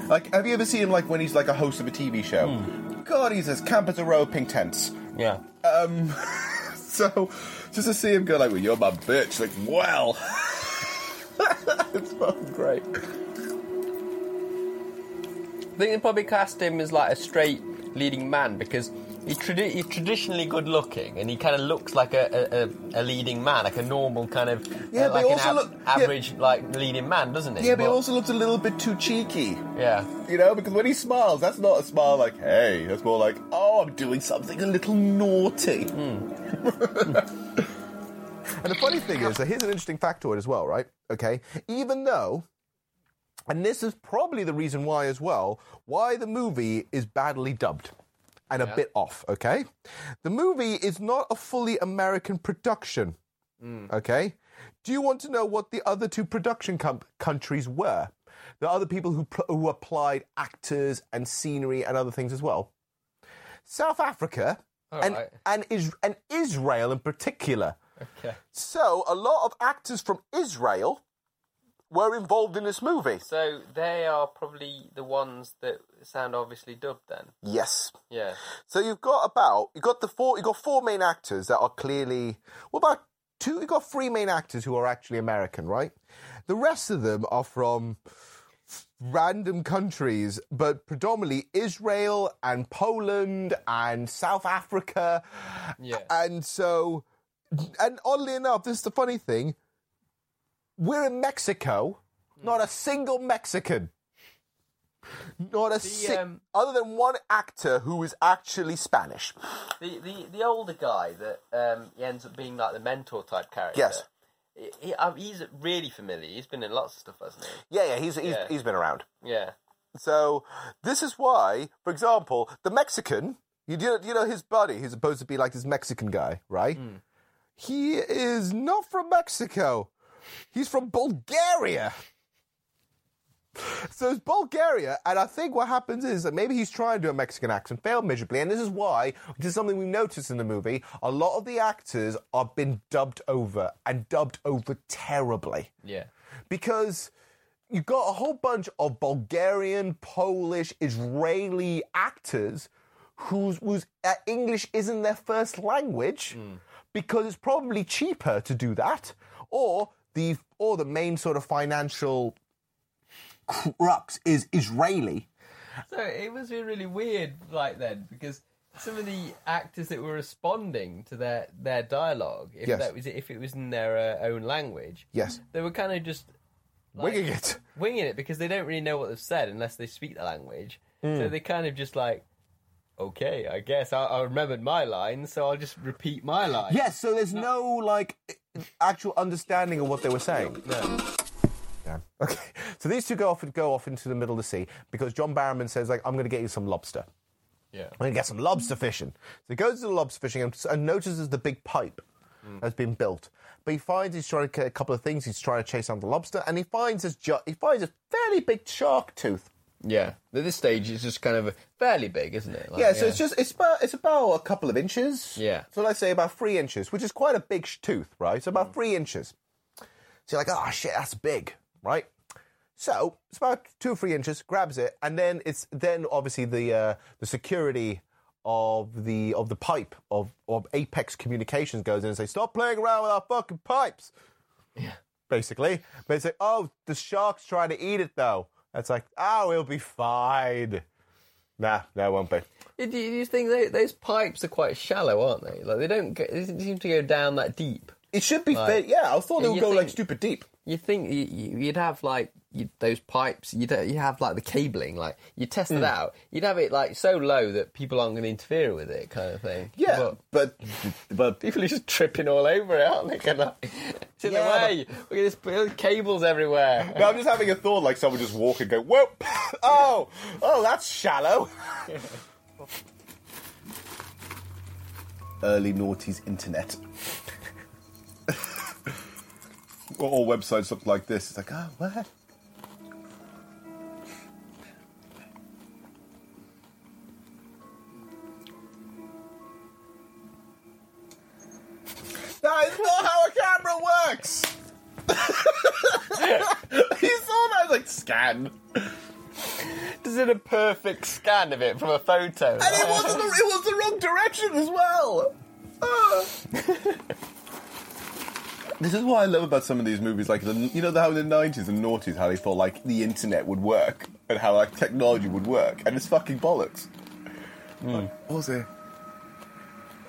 like, have you ever seen him like when he's like a host of a TV show? God, he's as camp as a row of pink tents. Yeah. Um, so just to see him go like, "Well, you're my bitch," like, well, it's fucking great. I think they probably cast him as like a straight leading man because he's, tradi- he's traditionally good looking and he kind of looks like a, a, a, leading man, like a normal kind of Yeah, uh, but like an av- look- yeah. average like leading man, doesn't he? Yeah, but he also looks a little bit too cheeky. yeah, You know, because when he smiles, that's not a smile like, hey, that's more like, oh, I'm doing something a little naughty. and the funny thing is, that here's an interesting factoid as well, right? Okay. Even though, and this is probably the reason why as well, why the movie is badly dubbed and a bit off, okay? The movie is not a fully American production, mm. okay? Do you want to know what the other two production com- countries were? The other people who, pl- who applied actors and scenery and other things as well. South Africa All and, right. and, is- and Israel in particular. okay. So a lot of actors from Israel were involved in this movie. So they are probably the ones that sound obviously dubbed then. Yes. Yeah. So you've got about you've got the four you've got four main actors that are clearly well about two you've got three main actors who are actually American, right? The rest of them are from random countries, but predominantly Israel and Poland and South Africa. Yeah. And so and oddly enough, this is the funny thing. We're in Mexico, not a single Mexican. Not a si- um, other than one actor who is actually Spanish. The the, the older guy that um, he ends up being like the mentor type character. Yes. He, he, um, he's really familiar. He's been in lots of stuff, hasn't he? Yeah, yeah, he's he's, Yeah. he's been around. Yeah. So this is why, for example, the Mexican, you know, you know his buddy, who's supposed to be like this Mexican guy, right? He is not from Mexico. He's from Bulgaria. So it's Bulgaria, and I think what happens is that maybe he's trying to do a Mexican accent, failed miserably, and this is why, this is something we've noticed in the movie, a lot of the actors are been dubbed over, and dubbed over terribly Yeah. because you've got a whole bunch of Bulgarian, Polish, Israeli actors whose, whose uh, English isn't their first language because it's probably cheaper to do that, or the or the main sort of financial crux is Israeli. So it must be really weird, like then, because some of the actors that were responding to their their dialogue, if Yes. that was if it was in their uh, own language, Yes. they were kind of just like, Winging it. winging it because they don't really know what they've said unless they speak the language. So Mm. they kind of just like, okay, I guess I, I remembered my line, so I'll just repeat my line. Yes, so there's no like actual understanding of what they were saying. No. Damn. Okay, so these two go off and go off into the middle of the sea because John Barrowman says like I'm going to get you some lobster. Yeah. I'm going to get some lobster fishing. So he goes to the lobster fishing and, and notices the big pipe mm. has been built. But he finds he's trying to get a couple of things. He's trying to chase down the lobster, and he finds his ju- he finds a fairly big shark tooth. Yeah. At this stage, it's just kind of fairly big, isn't it? Like, yeah, so it's just it's about it's about a couple of inches. Yeah. So let's say about three inches, which is quite a big sh- tooth, right? So about three inches. So you're like, oh shit, that's big, right? So it's about two or three inches. Grabs it, and then it's then obviously the uh, the security of the of the pipe of of Apex Communications goes in and say, stop playing around with our fucking pipes. Yeah. Basically, but it's like, oh, the shark's trying to eat it though. It's like, oh, it'll be fine. Nah, no, it won't be. Do you, think they, those pipes are quite shallow, aren't they? Like they don't go, they don't seem to go down that deep. It should be Like- fit. Yeah, I thought they would you go like stupid deep. You think you, you- you'd have like you, those pipes? You'd you have like the cabling, like you test it Mm. out. You'd have it like so low that people aren't going to interfere with it, kind of thing. Yeah, but, but but people are just tripping all over it, aren't they? Kind of, it's in Yeah, the way. Look at this cables everywhere. No, I'm just having a thought like someone just walk and go, whoop! Oh, oh, that's shallow. Early noughties internet. well, all websites look like this. It's like, oh, what? That is not how a camera works. he saw that like scan, Does it a perfect scan of it from a photo? and it was the, it was the wrong direction as well. Ah. This is what I love about some of these movies, like the, you know how in the nineties and noughties, how they thought like the internet would work and how like technology would work, and it's fucking bollocks. Like, what was it?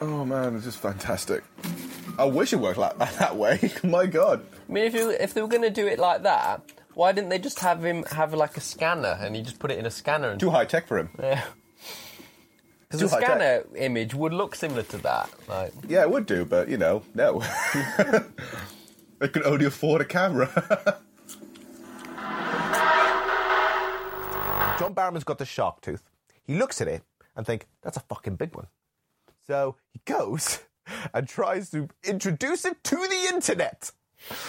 Oh man, it's just fantastic. I wish it worked like that that way. My God. I mean, if you, if they were going to do it like that, why didn't they just have him have like a scanner and he just put it in a scanner? And, Too high tech for him. yeah. Because Too the high-tech. scanner image would look similar to that. Like, Yeah, it would do, but you know, no. they could only afford a camera. John Barrowman's got the shark tooth. He looks at it and think that's a fucking big one. So he goes and tries to introduce it to the internet.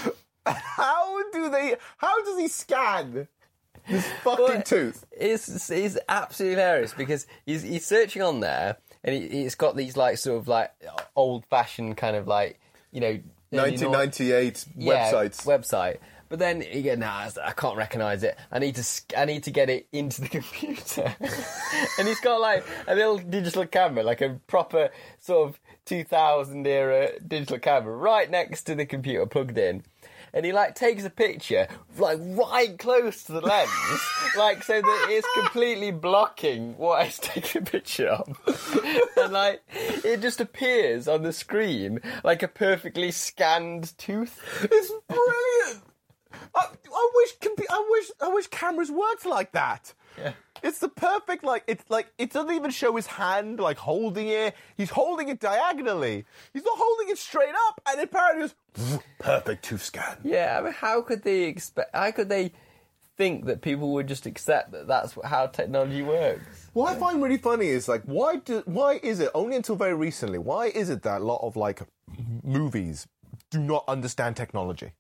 How do they? How does he scan this fucking But tooth? It's, it's absolutely hilarious because he's, he's searching on there and he, it's got these like sort of like old fashioned kind of like, you know, early nought- 1998 yeah, websites. website. But then you go, nah, I can't recognise it. I need to, I need to get it into the computer. and he's got like a little digital camera, like a proper sort of 2000 era digital camera, right next to the computer plugged in. And he like takes a picture, like right close to the lens, like so that it's completely blocking what he's taking a picture of. and like it just appears on the screen like a perfectly scanned tooth. It's brilliant. I, I wish compu- I wish I wish cameras worked like that. Yeah. It's the perfect like it's like it doesn't even show his hand like holding it. He's holding it diagonally. He's not holding it straight up, and apparently it's perfect tooth scan. Yeah, I mean, how could they expect? How could they think that people would just accept that that's how technology works. What I find really funny is like, why do, why is it only until very recently? Why is it that a lot of like movies do not understand technology?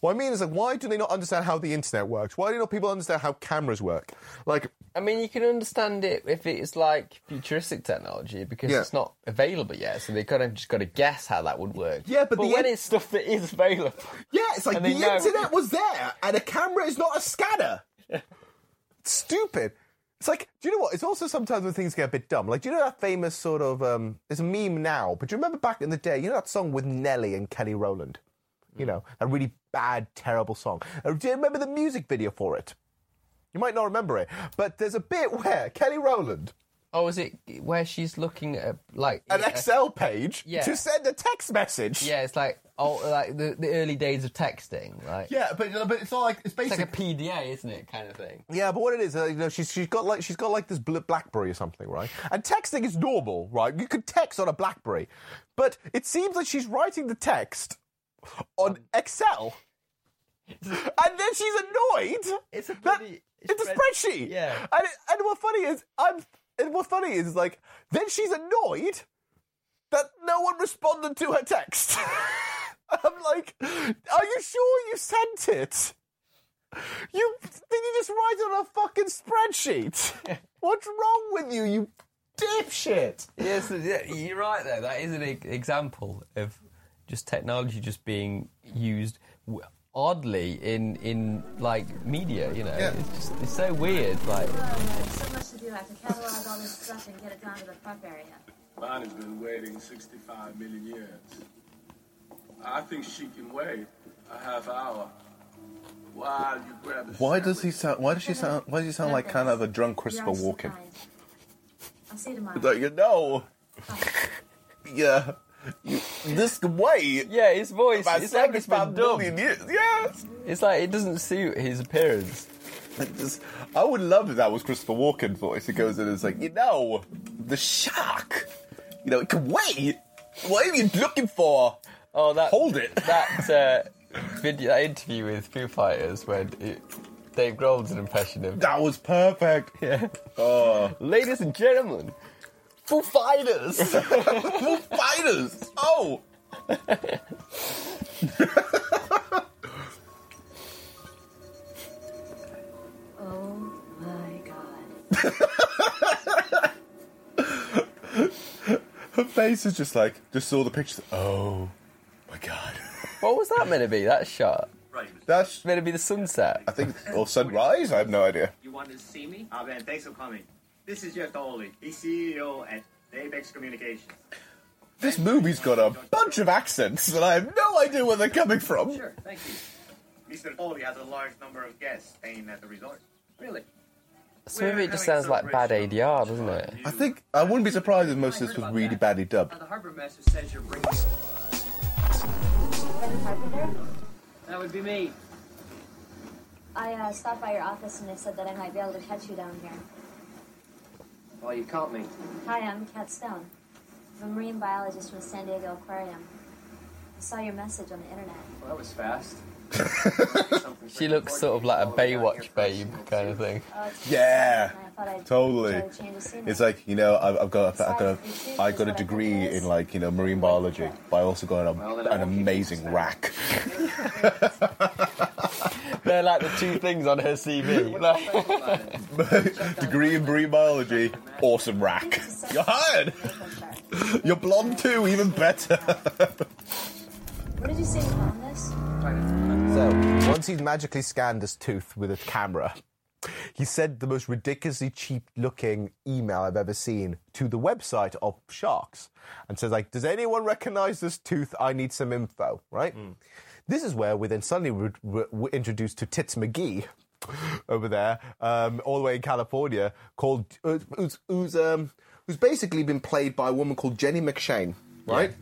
What I mean is like, why do they not understand how the internet works? Why do not people understand how cameras work? Like, I mean, you can understand it if it's like futuristic technology because Yeah. it's not available yet, so they kind of just got to guess how that would work. Yeah, but the when in- it's stuff that is available, yeah, it's like the know- internet was there, and a camera is not a scanner. Stupid. It's like, do you know what? It's also sometimes when things get a bit dumb. Like, do you know that famous sort of um, there's a meme now, but do you remember back in the day? You know that song with Nelly and Kelly Rowland. You know, a really bad, terrible song. Uh, Do you remember the music video for it? You might not remember it, but there's a bit where Kelly Rowland, oh, is it where she's looking at like an uh, Excel page, yeah. to send a text message. Yeah, it's like oh, like the, the early days of texting, like Yeah, but but it's all like it's it's basically like a PDA, isn't it, kind of thing? Yeah, but what it is, uh, you know, she's she's got like she's got like this BlackBerry or something, right? And texting is normal, right? You could text on a BlackBerry, but it seems like she's writing the text on um, Excel, and then she's annoyed. It's a that bloody it's a spreadsheet. Yeah. and it, and what funny is, I'm and what funny is like then she's annoyed that no one responded to her text. I'm like, are you sure you sent it? You did you just write it on a fucking spreadsheet? What's wrong with you, you dipshit? Yes, yeah, you're right there. That is an example of just technology just being used oddly in in like media. You know, Yeah. it's just it's so weird. Like, There's so much to do. I have to catalog all this stuff and get it down to the prep area. Bonnie's been waiting 65 million years. I think she can wait a half hour while you grab a Why does he sound? Why does she sound? Why does he sound like kind of a drunk Christopher You're Walken? I'll see you tomorrow. Like you know, yeah, you, this way. yeah, his voice. About It's like it's been dubbed. years. Yes. It's like it doesn't suit his appearance. Just- I would love if that was Christopher Walken's voice. It goes in and it's like, you know, the shark. You know, it can wait. What are you looking for? Oh, that Hold it. that uh, video, that interview with Foo Fighters when it, Dave Grohl's an impression of. That was perfect. Yeah. Oh, Ladies and gentlemen, Foo Fighters. Foo Fighters. Oh. Oh my god. Her face is just like, just saw the pictures. Oh, my God. what was that meant to be? That shot That's, meant to be the sunset. I think, or sunrise? I have no idea. You wanted to see me? Ah, man, thanks for coming. This is Jeff Dolly. He's CEO at Apex Communications. This movie's got a bunch of accents, and I have no idea where they're coming from. Sure, thank you. Mr. Dolly has a large number of guests staying at the resort. Really? So maybe it just sounds like bad ADR, doesn't it? I think, I wouldn't be surprised if most of this was really badly dubbed. Now, the harbor master says you're bringing... That would be me. I uh, stopped by your office and they said that I might be able to catch you down here. Well, you caught me. Hi, I'm Kat Stone. I'm a marine biologist from San Diego Aquarium. I saw your message on the internet. Well, that was fast. She looks sort of like a Baywatch babe kind of thing. Oh, it's Yeah, I thought I'd totally. try to change the scenery. It's like you know, I've, I've got, I've got, a, I got a degree in like you know marine biology, but I also got a, an amazing rack. They're like the two things on her CV. Like, degree in marine biology, awesome rack. You're hired. You're blonde too, even better. What did you say you found this? So, once he's magically scanned his tooth with a camera, he sent the most ridiculously cheap looking email I've ever seen to the website of sharks and says, like, does anyone recognize this tooth? I need some info, right? Hmm. This is where we then suddenly were, introduced to Tits McGee over there, um, all the way in California, called, uh, who's, who's, um, who's basically been played by a woman called Jenny McShane, right?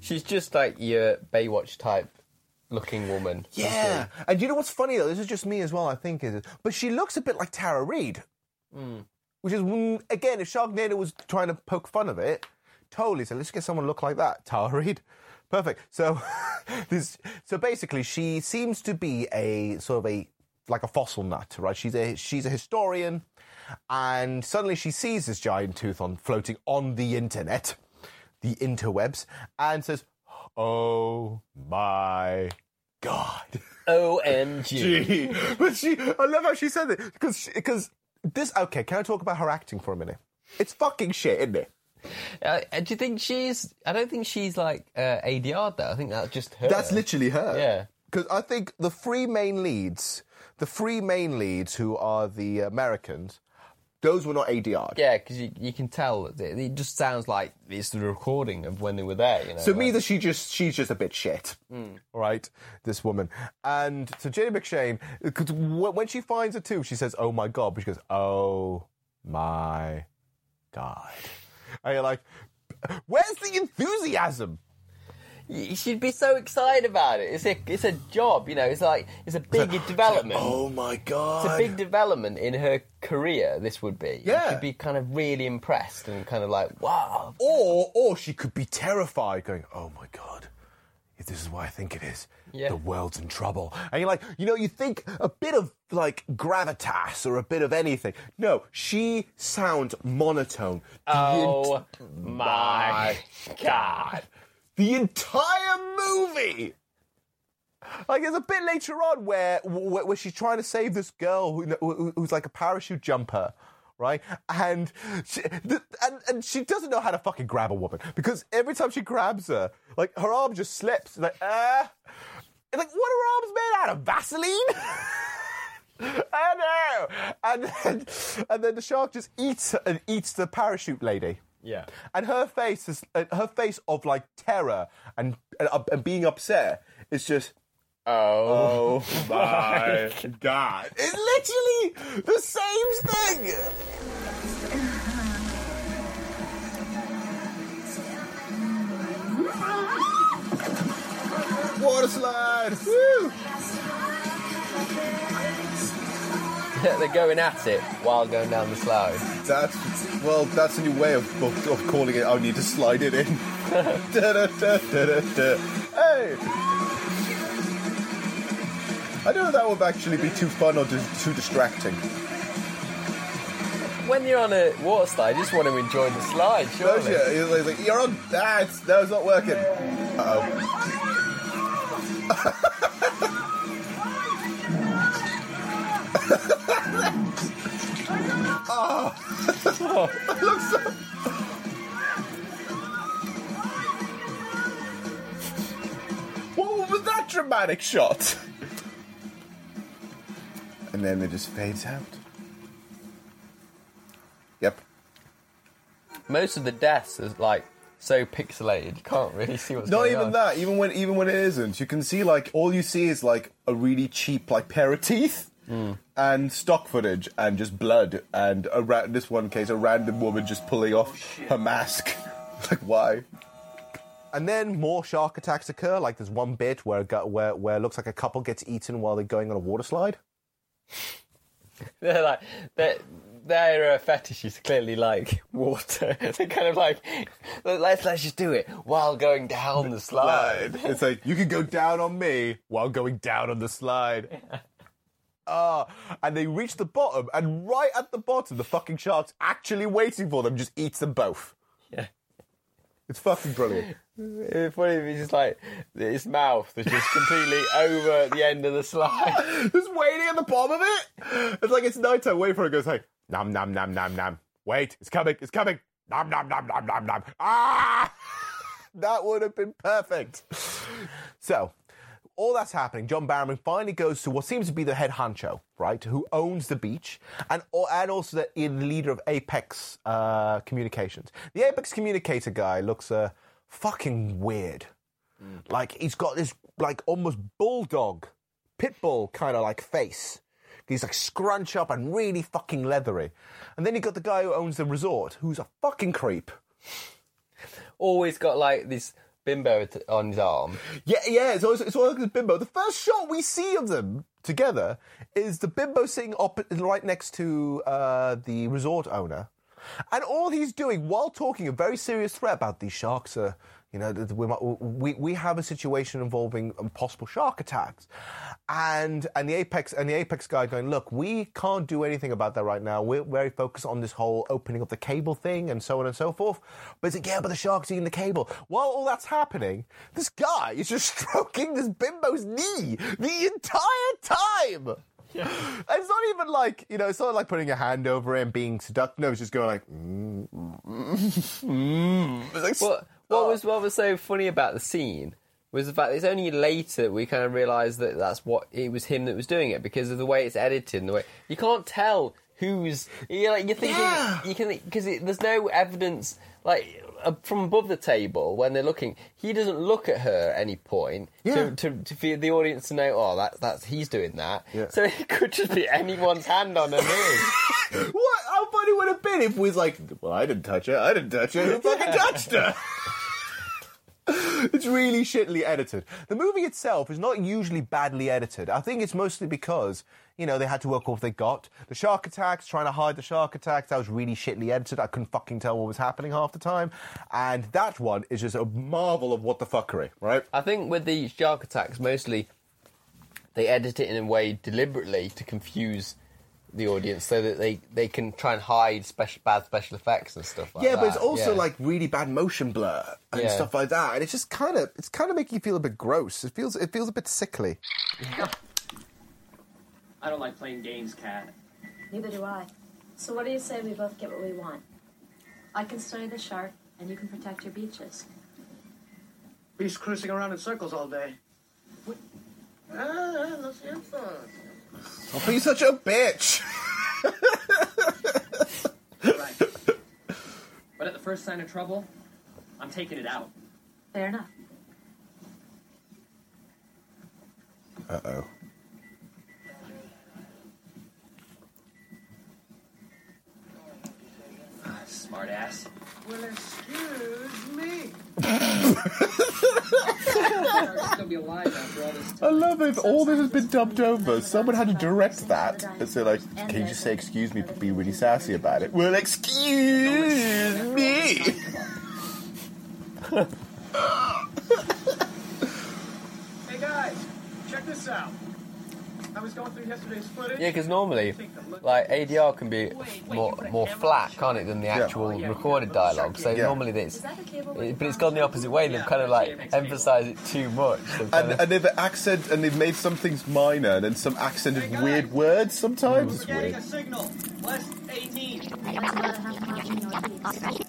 she's just like your Baywatch type looking woman. Yeah. And you know what's funny though? This is just me as well, I think, is it? But she looks a bit like Tara Reid. Which is, mm, again, if Sharknado was trying to poke fun of it, totally. So let's get someone look like that. Tara Reid. Perfect. So, this, so basically, she seems to be a sort of a like a fossil nut, right? She's a she's a historian, and suddenly she sees this giant tooth on floating on the internet, the interwebs, and says, "Oh my god." OMG. But she, I love how she said it because because this. Okay, can I talk about her acting for a minute? It's fucking shit, isn't it? Uh, do you think she's? I don't think she's like uh, ADR though. I think that's just her. That's literally her. Yeah. Because I think the three main leads, the three main leads who are the Americans, those were not ADR. Yeah, because you, you can tell it, it just sounds like it's the recording of when they were there. You know. So me, like- that she just she's just a bit shit, Mm. right? This woman, and so Jenny McShane, because when she finds a tooth, she says, "Oh my god," but she goes, "Oh my god," and you're like, "Where's the enthusiasm?" You should be so excited about it. It's a it's a job, you know. It's like it's a big development. Oh my god! It's a big development in her career. This would be. Yeah. Should be kind of really impressed and kind of like, wow. Or or she could be terrified, going, "Oh my god." If this is what I think it is, Yeah. the world's in trouble. And you're like, you know, you think a bit of like gravitas or a bit of anything. No, she sounds monotone. Oh ent- my God. The entire movie. Like there's a bit later on where where, where she's trying to save this girl who, who- who's like a parachute jumper, right? And she, th- and and she doesn't know how to fucking grab a woman because every time she grabs her, like her arm just slips. Like ah, it's like what are arms made out of? Vaseline. I know. And then, and then the shark just eats and eats the parachute lady. Yeah. And her face is her face of like terror and and, uh, and being upset is just Oh, my god! It's literally the same thing. Water slide. Woo! They're going at it while going down the slide. That's well. That's a new way of, of, of calling it. I need to slide it in. Da-da-da-da-da-da. hey. I don't know if that would actually be too fun or too distracting. When you're on a water slide, you just want to enjoy the slide, surely. yeah, like, you're on. Ah, it's, no, it's not working. Uh oh. oh. looks so. What was that dramatic shot? And then it just fades out. Yep. Most of the deaths is like so pixelated, you can't really see what's going on. Not going even on. that. Even when even when it isn't, you can see like all you see is like a really cheap like pair of teeth hmm. and stock footage and just blood and a ra- this one case a random woman just pulling off her mask. like why? And then more shark attacks occur. Like there's one bit where a gu- where where it looks like a couple gets eaten while they're going on a water slide. They're like they're, their uh, fetish is clearly like water. They're kind of like let's let's just do it while going down the slide. It's like you can go down on me while going down on the slide. Ah, and they reach the bottom, and right at the bottom, the fucking shark's actually waiting for them, just eats them both. Yeah. It's fucking brilliant. It's funny if it's just like his mouth is just completely over the end of the slide. just waiting at the bottom of it. It's like it's nighttime. Wait for it. it Goes like nom nom nom nom nom. Wait, it's coming. It's coming. Nom nom nom nom nom nom. Ah, that would have been perfect. So, all that's happening. John Barrowman finally goes to what seems to be the head honcho, right, who owns the beach, and and also the, the leader of Apex uh, Communications. The Apex Communicator guy looks uh, fucking weird. Like he's got this like almost bulldog, pit bull kind of like face. He's like scrunch up and really fucking leathery. And then you got the guy who owns the resort, who's a fucking creep. Always got like this bimbo t- on his arm. Yeah, yeah, it's always, it's always bimbo. The first shot we see of them together is the bimbo sitting up right next to uh, the resort owner. And all he's doing while talking a very serious threat about these sharks are, You know, we, we we have a situation involving um, possible shark attacks, and and the apex and the apex guy going, look, we can't do anything about that right now. We're very focused on this whole opening up the cable thing and so on and so forth. But it's like, yeah, but the shark's eating the cable. While all that's happening, this guy is just stroking this bimbo's knee the entire time. Yeah. It's not even like you know. It's not like putting a hand over it and being seductive. No, it's just going like. Mm, mm, mm. It's like, What, what was what was so funny about the scene was the fact that it's only later we kind of realised that that's what it was him that was doing it because of the way it's edited and the way you can't tell who's you're like you're thinking Yeah. you can because there's no evidence like uh, from above the table when they're looking he doesn't look at her at any point Yeah. to, to, to for the audience to know oh that that's he's doing that Yeah. so it could just be anyone's hand on her What? How funny would it have been if we was like, well, I didn't touch her. I didn't touch her. Who fucking touched her? it's really shittily edited. The movie itself is not usually badly edited. I think it's mostly because, you know, they had to work off what they got. The shark attacks, trying to hide the shark attacks, that was really shittily edited. I couldn't fucking tell what was happening half the time. And that one is just a marvel of what the fuckery, right? I think with the shark attacks, mostly they edit it in a way deliberately to confuse the audience, so that they, they can try and hide special bad special effects and stuff like yeah, that. but it's also Yeah. like really bad motion blur and Yeah. stuff like that, and it's just kind of it's kind of making you feel a bit gross. It feels it feels a bit sickly. I don't like playing games, Cat. Neither do I. So what do you say we both get what we want? I can study the shark, and you can protect your beaches. Beast cruising around in circles all day. Ah, let's have fun. Oh, be such a bitch. But at the first sign of trouble, I'm taking it out. Fair enough. Uh oh. Smart ass. Well, excuse me. Still be alive after all this I love it. All this has been dubbed over. Someone had to direct that and say, like, can you just say excuse me, but be really sassy about it? Well, excuse me. Hey guys, check this out. I was going through yesterday's footage. Yeah, because normally, like ADR can be more more flat, can't it, than the actual recorded dialogue. So Yeah. normally it's, it, but it's gone the opposite way. They've kind of like emphasised it too much. They've kind And, of- and they've accent and they've made some things minor and then some accented weird words sometimes. It's Getting weird. a signal. West 18. That's about a half mile from northeast.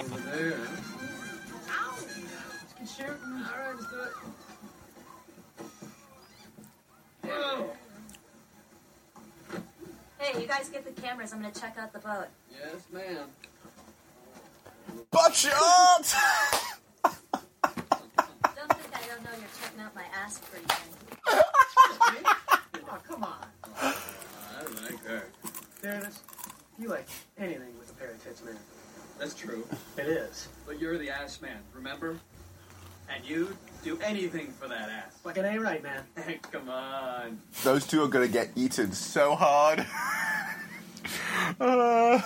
Over there. Can shoot. All right, let's do it. Whoa. Hey, you guys get the cameras. I'm gonna check out the boat. Yes, ma'am. Butt shot! Don't think I don't know you're checking out my ass breathing. Oh, come on. I like her. Fairness, you like anything with a pair of tits, man. That's true. It is. But you're the ass man, remember? And you do anything for that ass. Like it ain't right, man. Come on. Those two are gonna get eaten so hard. I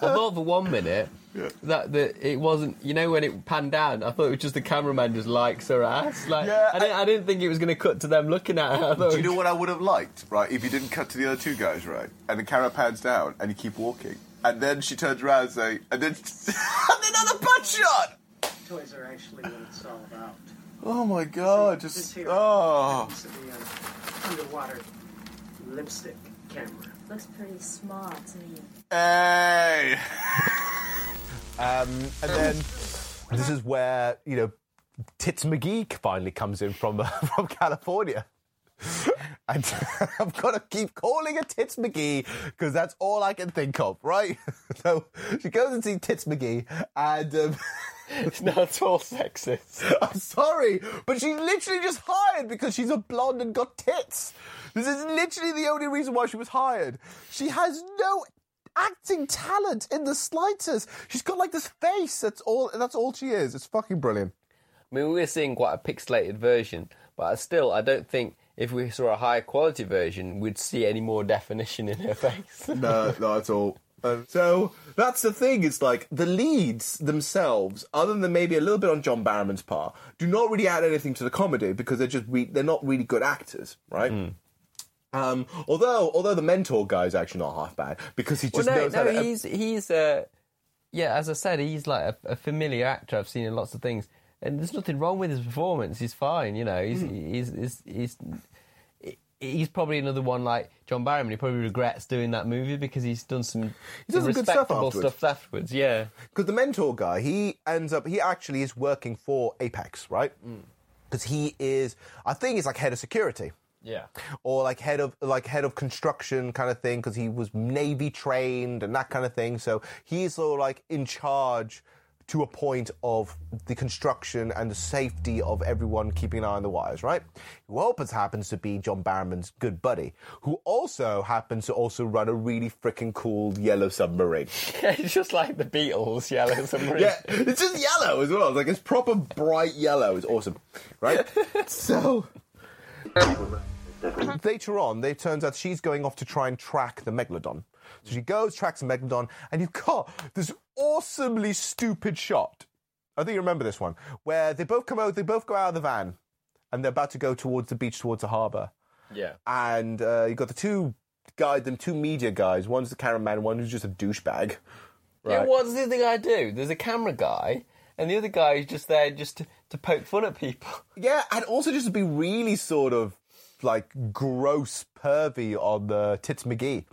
thought for one minute that that it wasn't. You know, when it panned down, I thought it was just the cameraman just likes her ass. Like, Yeah, I, didn't, I, didn't think it was going to cut to them looking at her. Do you know what I would have liked, right? If you didn't cut to the other two guys, right? And the camera pans down and you keep walking. And then she turns around and say, and then, and another butt shot! Toys are actually what it's all about. Oh my god, This just, here oh. happens to be an underwater lipstick camera. Looks pretty small to me. Hey! um, and then this is where, you know, Tits McGee finally comes in from, from California. And I've got to keep calling her Tits McGee because that's all I can think of, right? so she goes and sees Tits McGee, and um, no, it's all sexist. I'm sorry, but she's literally just hired because she's a blonde and got tits. This is literally the only reason why she was hired. She has no acting talent in the slightest. She's got like this face. That's all. That's all she is. It's fucking brilliant. I mean, we're seeing quite a pixelated version, but I still, I don't think if we saw a higher quality version, we'd see any more definition in her face. no, not at all. Uh, so that's the thing. It's like the leads themselves, other than maybe a little bit on John Barrowman's part, do not really add anything to the comedy because they're just re- they're not really good actors, right? Hmm. Um, although although the mentor guy is actually not half bad because he Well, just no, knows how no, to. he's he's uh, yeah. As I said, he's like a, a familiar actor. I've seen in lots of things, and there's nothing wrong with his performance. He's fine, you know. He's Hmm. he's, he's he's he's probably another one like John Barrowman. He probably regrets doing that movie because he's done some, He does some good stuff afterwards. stuff afterwards. Yeah, because the mentor guy, he ends up, he actually is working for Apex, right? Mm. Because he is, I think he's like head of security. yeah. or like head of like head of construction kind of thing because he was navy trained and that kind of thing so he's sort of like in charge to a point of the construction and the safety of everyone keeping an eye on the wires right who happens happens to be john barrowman's good buddy who also happens to also run a really freaking cool yellow submarine Yeah, it's just like the Beatles, Yellow Submarine. yeah, it's just yellow as well. Like it's proper bright yellow. It's awesome, right? so later on, it turns out she's going off to try and track the megalodon. So she goes, tracks the megalodon, and you've got this awesomely stupid shot. I think you remember this one, where they both come out, they both go out of the van, and they're about to go towards the beach, towards the harbour yeah. and uh, you've got the two guys, them two media guys. One's the cameraman, one who's just a douchebag. Yeah, Right. what's the other guy do? There's a camera guy, and the other guy is just there just to, to poke fun at people. Yeah, and also just to be really sort of like gross pervy on the Tits McGee.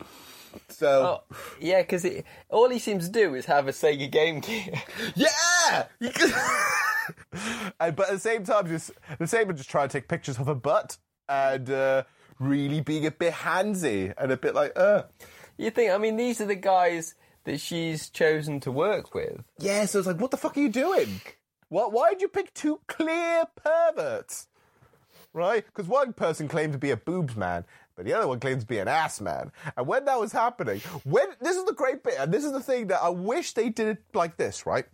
So Oh, yeah, because all he seems to do is have a Sega Game Gear. yeah, and, but at the same time, just the same just trying to take pictures of her butt and uh, really being a bit handsy and a bit like, uh. You think? I mean, these are the guys that she's chosen to work with. Yeah, so it's like, what the fuck are you doing? What? Why did you pick two clear perverts? Right? Because one person claimed to be a boobs man, but the other one claims to be an ass man. And when that was happening, when this is the great bit, and this is the thing that I wish they did it like this, right?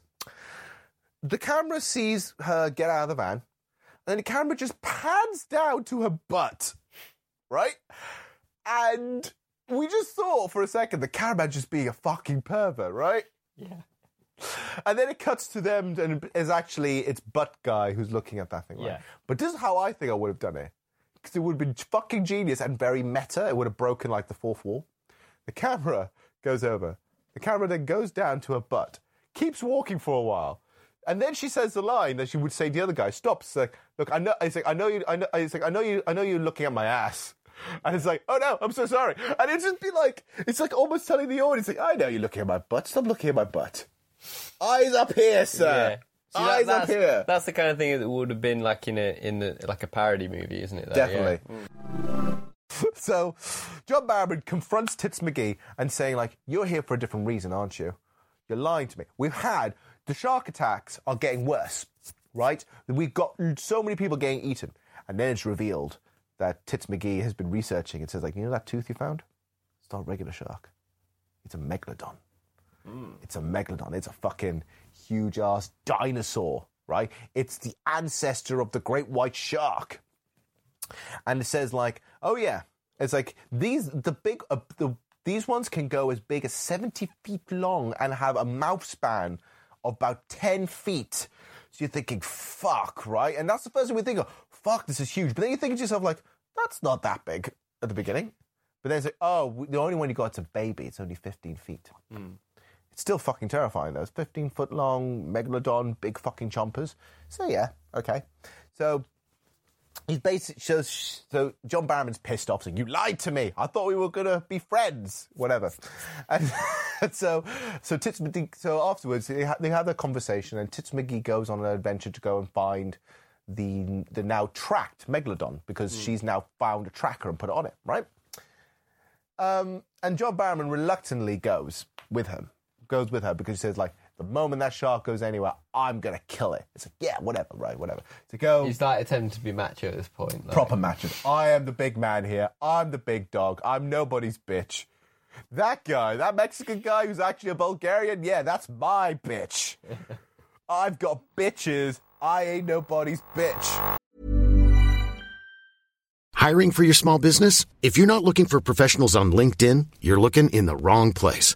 The camera sees her get out of the van, and then the camera just pans down to her butt, right? And we just thought for a second the cameraman just being a fucking pervert, right? Yeah. And then it cuts to them, and it's actually it's butt guy who's looking at that thing, right? Yeah. But this is how I think I would have done it, because it would have been fucking genius and very meta. It would have broken like the fourth wall. The camera goes over. The camera then goes down to her butt, keeps walking for a while, and then she says the line that she would say to the other guy. Stops. Like, look, I know. It's like I know you. I know. It's like I know you. I know you're looking at my ass. And it's like, oh no, I'm so sorry. And it'd just be like, it's like almost telling the audience, like, I know you're looking at my butt. Stop looking at my butt. Eyes up here, sir. See, that- Eyes up that's, here. That's the kind of thing that would have been like in a in the, like a parody movie, isn't it? That, Definitely. yeah. Mm. so, John Barrowman confronts Tits McGee and saying, like, you're here for a different reason, aren't you? You're lying to me. We've had the shark attacks are getting worse, right? We've got so many people getting eaten, and then it's revealed that Tits McGee has been researching. It says, like, you know that tooth you found? It's not a regular shark. It's a megalodon. Mm. It's a megalodon. It's a fucking huge ass dinosaur, right? It's the ancestor of the great white shark and it says like, oh yeah, it's like these the big uh, the these ones can go as big as seventy feet long and have a mouth span of about ten feet. So you're thinking, fuck, right? And that's the first thing we think of. Fuck, this is huge. But then you think to yourself, like, that's not that big at the beginning. But then it's like, oh, the only one you got is a baby. It's only fifteen feet. It's still fucking terrifying though. It's 15 foot long megalodon, big fucking chompers. So yeah, okay. So he's basically shows so John Barrowman's pissed off saying, You lied to me. I thought we were gonna be friends. Whatever. And, so so Tits McGee so afterwards they, ha- they have a conversation and Tits McGee goes on an adventure to go and find the the now tracked megalodon because she's now found a tracker and put it on it, right? Um, and John Barrowman reluctantly goes with him, goes with her because she says like, the moment that shark goes anywhere, I'm gonna kill it. It's like, yeah, whatever, right, whatever. To go He's like attempting to be macho at this point. Like, proper matches. I am the big man here. I'm the big dog. I'm nobody's bitch. That guy, that Mexican guy who's actually a Bulgarian, yeah, that's my bitch. I've got bitches. I ain't nobody's bitch. Hiring for your small business? If you're not looking for professionals on LinkedIn, you're looking in the wrong place.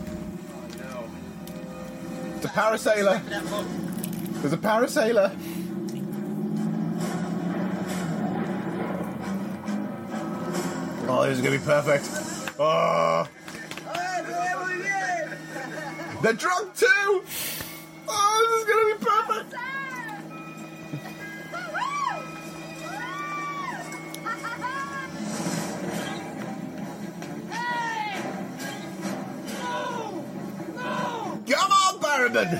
The parasailer. There's a parasailer. Oh, this is gonna be perfect. Oh. They're drunk too! Oh, this is gonna be perfect! Barrowman!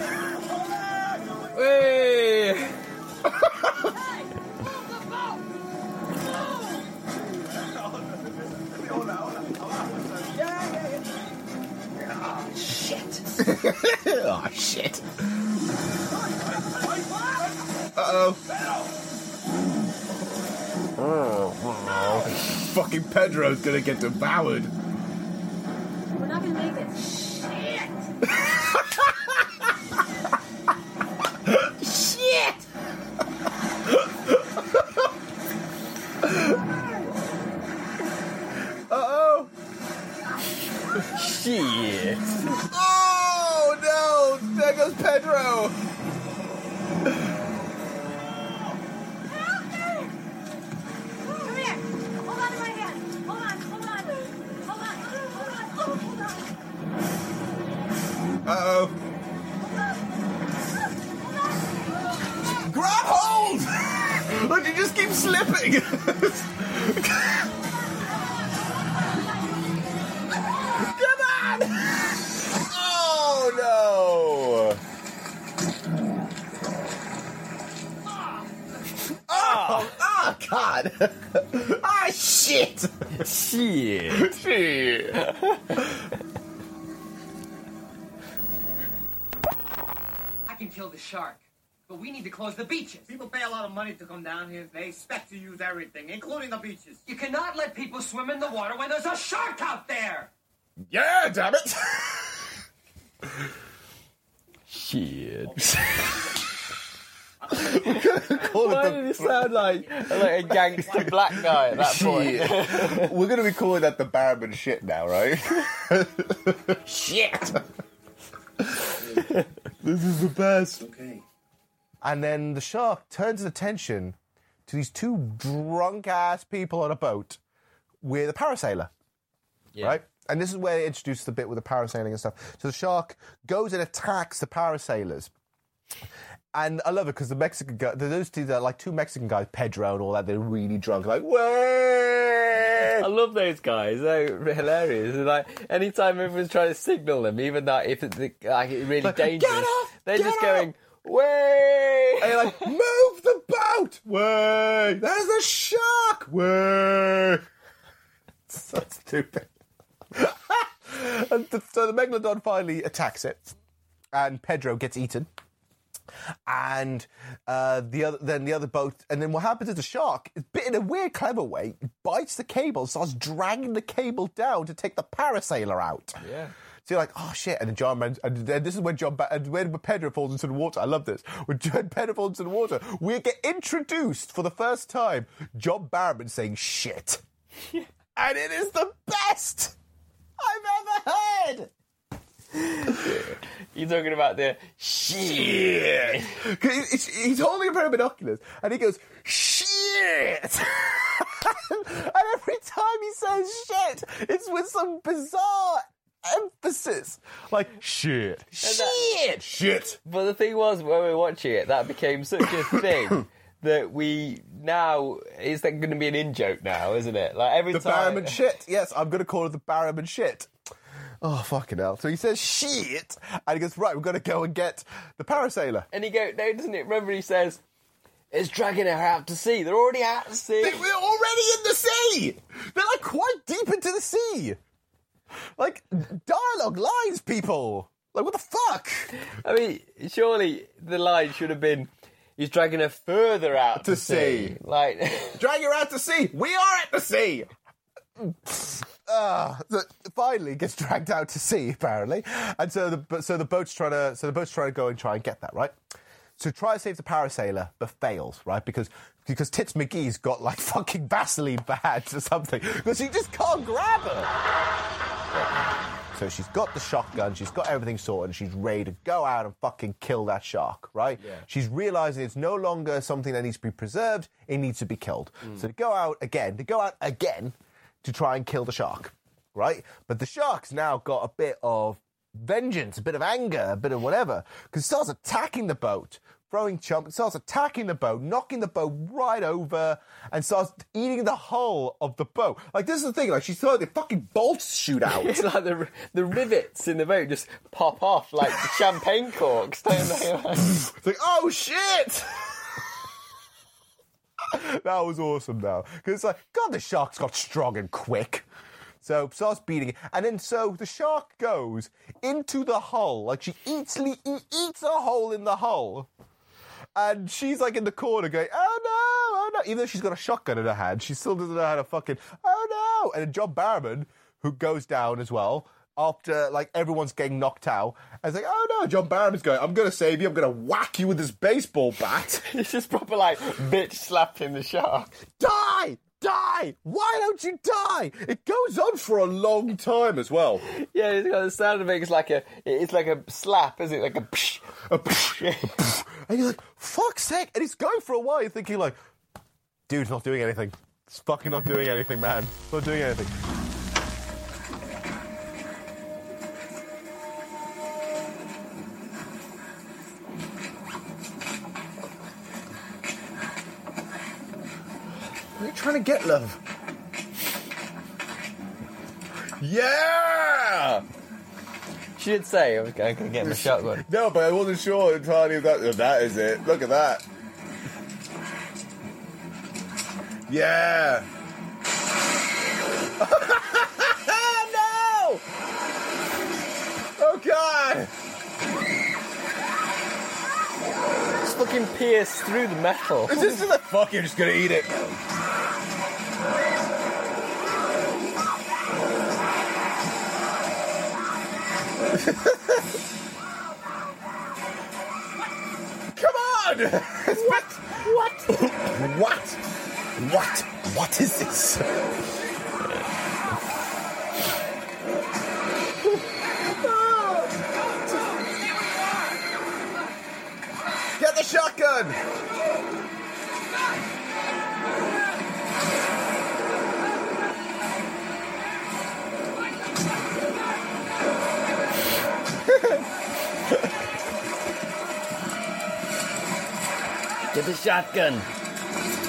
Hey! Shit! oh, shit. Uh-oh. Oh, fucking Pedro's gonna get devoured. Can kill the shark, but we need to close the beaches. People pay a lot of money to come down here. They expect to use everything, including the beaches. You cannot let people swim in the water when there's a shark out there. Yeah, damn it! Shit. Call Why it did it sound like, like a gangster black guy at that point? Shit. We're gonna be calling that the Barrowman shit now, right? shit! this is the best. Okay. And then the shark turns its attention to these two drunk ass people on a boat with a parasailer. Right? And this is where they introduce the bit with the parasailing and stuff. So the shark goes and attacks the parasailers. And I love it because the Mexican guy, those two, they're like two Mexican guys, Pedro and all that, they're really drunk, like, way! I love those guys. They're hilarious. Like anytime everyone's trying to signal them, even that if it's like really Like, dangerous, "Get off! they're just off!" going way. And you're like, move the boat! Way! There's a shark! Way! So stupid. and th- so the Megalodon finally attacks it, and Pedro gets eaten. And uh, the other, then the other boat, and then what happens is the shark, bit in a weird, clever way, bites the cable, starts dragging the cable down to take the parasailer out. Yeah. So you're like, oh shit! And then John, Man- and then this is when John, and when Pedro falls into the water. I love this. When John Pedro falls into the water, we get introduced for the first time. John Barrowman saying shit, and it is the best I've ever heard. You're talking about the shit. He's, he's holding a pair of binoculars, and he goes shit. and every time he says shit, it's with some bizarre emphasis, like shit, shit, shit. But the thing was, when we were watching it, that became such a thing that we now is that going to be an in joke now, isn't it? Like every The time. Barrowman shit. Yes, I'm going to call it the Barrowman shit. Oh, fucking hell. So he says shit, and he goes, right, we've got to go and get the parasailer. And he go, no, doesn't it? Remember, he says, "It's dragging her out to sea. They're already out to sea. They- We're already in the sea! They're like quite deep into the sea! Like, dialogue lines, people! Like, what the fuck? I mean, surely the line should have been, he's dragging her further out To to, sea. sea. Like, Drag her out to sea. We are at the sea. Ah, so finally gets dragged out to sea apparently, and so the so the boat's trying to so the boat's trying to go and try and get that right. So try to save the parasailer, but fails right because because Tits McGee's got like fucking Vaseline bad or something because he just can't grab her. So she's got the shotgun, she's got everything sorted, and she's ready to go out and fucking kill that shark, right? Yeah. She's realizing it's no longer something that needs to be preserved, it needs to be killed. So to go out again, to go out again to try and kill the shark, right? But the shark's now got a bit of vengeance, a bit of anger, a bit of whatever, because it starts attacking the boat, throwing chump, it starts attacking the boat, knocking the boat right over, and starts eating the hull of the boat. Like, this is the thing, like, she's throwing the fucking bolts shoot out. it's like the, the rivets in the boat just pop off like champagne corks. don't they? It's like, oh shit! that was awesome though. Because it's like, God, the shark's got strong and quick. So starts beating it. And then so the shark goes into the hull. Like she eats, le- eats a hole in the hull. And she's like in the corner going, oh no, oh no. Even though she's got a shotgun in her hand, she still doesn't know how to fucking, oh no. And then John Barrowman, who goes down as well, after like everyone's getting knocked out, and it's like, oh no, John Barrowman's going, I'm gonna save you, I'm gonna whack you with this baseball bat. it's just proper like bitch slapping the shark. Die! Die! Why don't you die? It goes on for a long time as well. Yeah, it's got the sound of it. It's like a, it's like a slap, isn't it? Like a. Psh. A psh, and you're like, fuck's sake! And it's going for a while. You're thinking like, dude's not doing anything. It's fucking not doing anything, man. It's not doing anything. Are you trying to get, love? Yeah! She did say oh, I was going to get my shotgun. No, but I wasn't sure entirely if that, if that is it. Look at that. Yeah. no! Oh god! It's fucking pierced through the metal. Is this like fuck? You're just gonna eat it. On! What? What? what? What? What is this? Oh, oh, oh, Get the shotgun! Get the shotgun.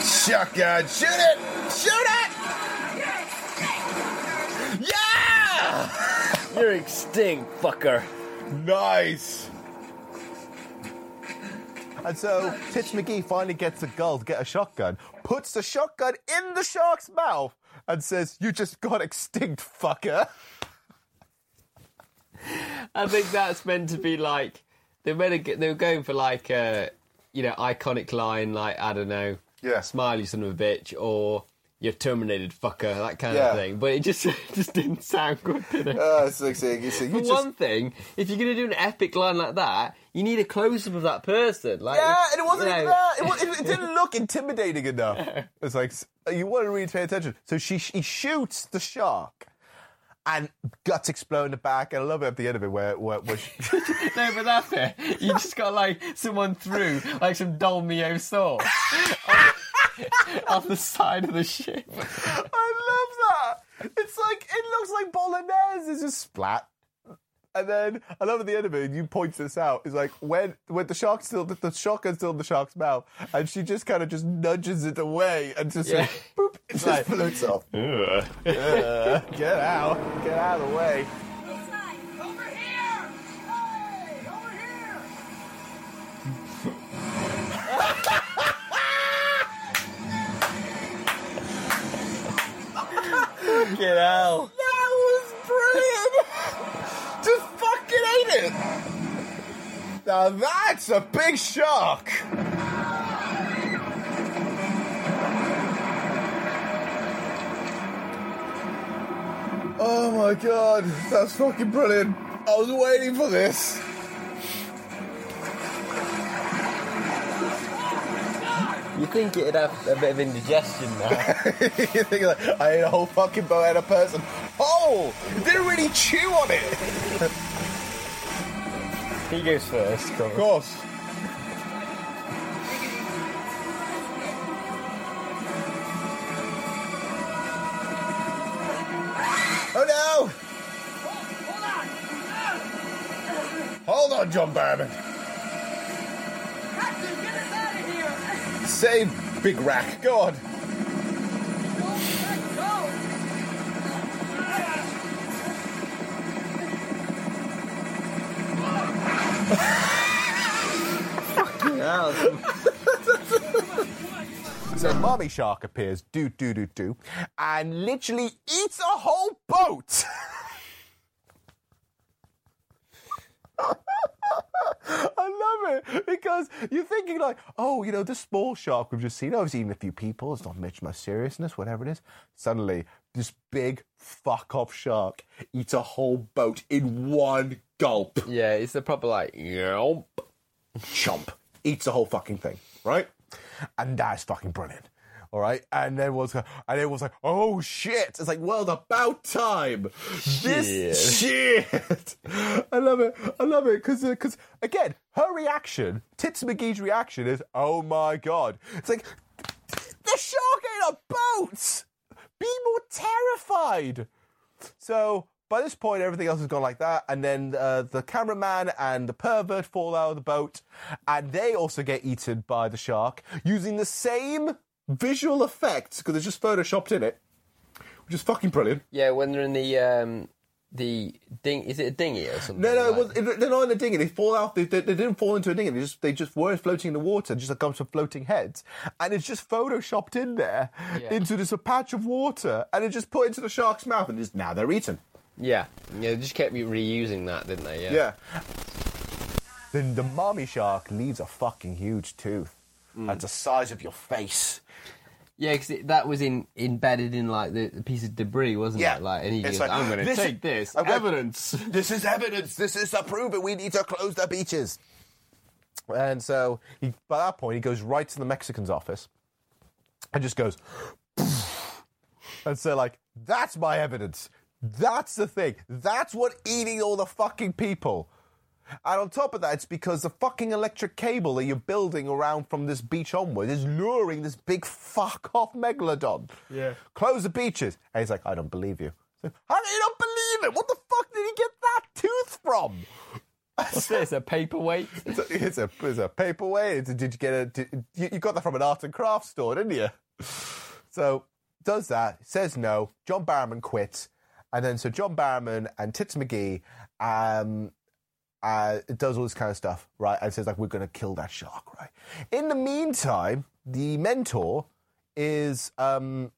Shotgun! Shoot it! Shoot it! Yeah! You're extinct, fucker. Nice. And so Tits McGee finally gets a gull to get a shotgun, puts the shotgun in the shark's mouth, and says, "You just got extinct, fucker." I think that's meant to be like they were they were going for like a you know iconic line like I don't know, Yeah. smiley son of a bitch or you're terminated fucker that kind Yeah. of thing. But it just it just didn't sound good, did it? Uh, it's like saying, it's like, you For just- one thing, if you're going to do an epic line like that, you need a close up of that person. Like, yeah, and it wasn't you even that. It, wa- it, it didn't look intimidating enough. It's like you want to really pay attention. So she he shoots the shark, and guts explode in the back. And I love it at the end of it where where, where she, no, but that bit, you just got like someone threw like some Dolmio sauce on, on the side of the ship. I love that. It's like it looks like bolognese. It's just splat. And then I love at the end of it, and you point this out. Is like when when the shark's still the, the shotgun's still in the shark's mouth, and she just kind of just nudges it away and just Yeah. like, boop, it just Like- floats off. Uh, get out, get out of the way. Get out. That was brilliant. just fucking ate it. Now that's a big shark. Oh my god, that's fucking brilliant. I was waiting for this. You think it'd have a bit of indigestion now? you think like, I ate a whole fucking boat and a person. Oh, didn't really chew on it. he goes first, of Of course. Oh no! Hold on, Hold on, John Barrowman. Captain, get us out of here! Save Big Rack. Go mommy shark appears, do do do do, and literally eats a whole boat. I love it because you're thinking like, oh, you know, this small shark we've just seen, oh, it's eaten a few people. It's not much my seriousness, whatever it is. Suddenly, this big fuck off shark eats a whole boat in one gulp. Yeah, it's the proper like, yelp. Chomp. Eats the whole fucking thing, right? And that's fucking brilliant. All right, and then was and it was like, oh shit! It's like, well, about time. This shit. I love it. I love it because because again, her reaction, Tits McGee's reaction is, oh my god! It's like the shark ain't a boat. Be more terrified. So by this point, everything else has gone like that, and then uh, the cameraman and the pervert fall out of the boat, and they also get eaten by the shark using the same visual effects because it's just photoshopped in it, which is fucking brilliant. Yeah, when they're in the um, the ding, is it a dinghy or something? No, no, it like- was, they're not in the dinghy. They fall out. They, they, they didn't fall into a dinghy. They just they just were floating in the water, just like a bunch of floating heads, and it's just photoshopped in there Yeah. into this a patch of water, and it just put into the shark's mouth, and just now they're eaten. Yeah, yeah, they just kept reusing that, didn't they? Yeah. Yeah. Then the mommy shark leaves a fucking huge tooth. Mm. That's the size of your face. Yeah, because that was in embedded in like the, the piece of debris, wasn't Yeah. it? Like, and he goes, like, "I'm going to take is- this evidence." This is evidence. This is to prove it. We need to close the beaches. And so he, by that point, he goes right to the Mexicans' office and just goes, and so like, that's my evidence. That's the thing. That's what eating all the fucking people. And on top of that, it's because the fucking electric cable that you're building around from this beach onward is luring this big fuck off megalodon. Yeah. Close the beaches. And he's like, I don't believe you. So, How do you not believe it? What the fuck did he get that tooth from? What's this? A paperweight? It's a, it's a, it's a paperweight. It's a- did you get a? Did, you, you got that from an art and craft store, didn't you? So does that? Says no. John Barrowman quits, and then so John Barrowman and Tits McGee um, uh, it does all this kind of stuff, right? And says like we're going to kill that shark, right? In the meantime, the mentor is um,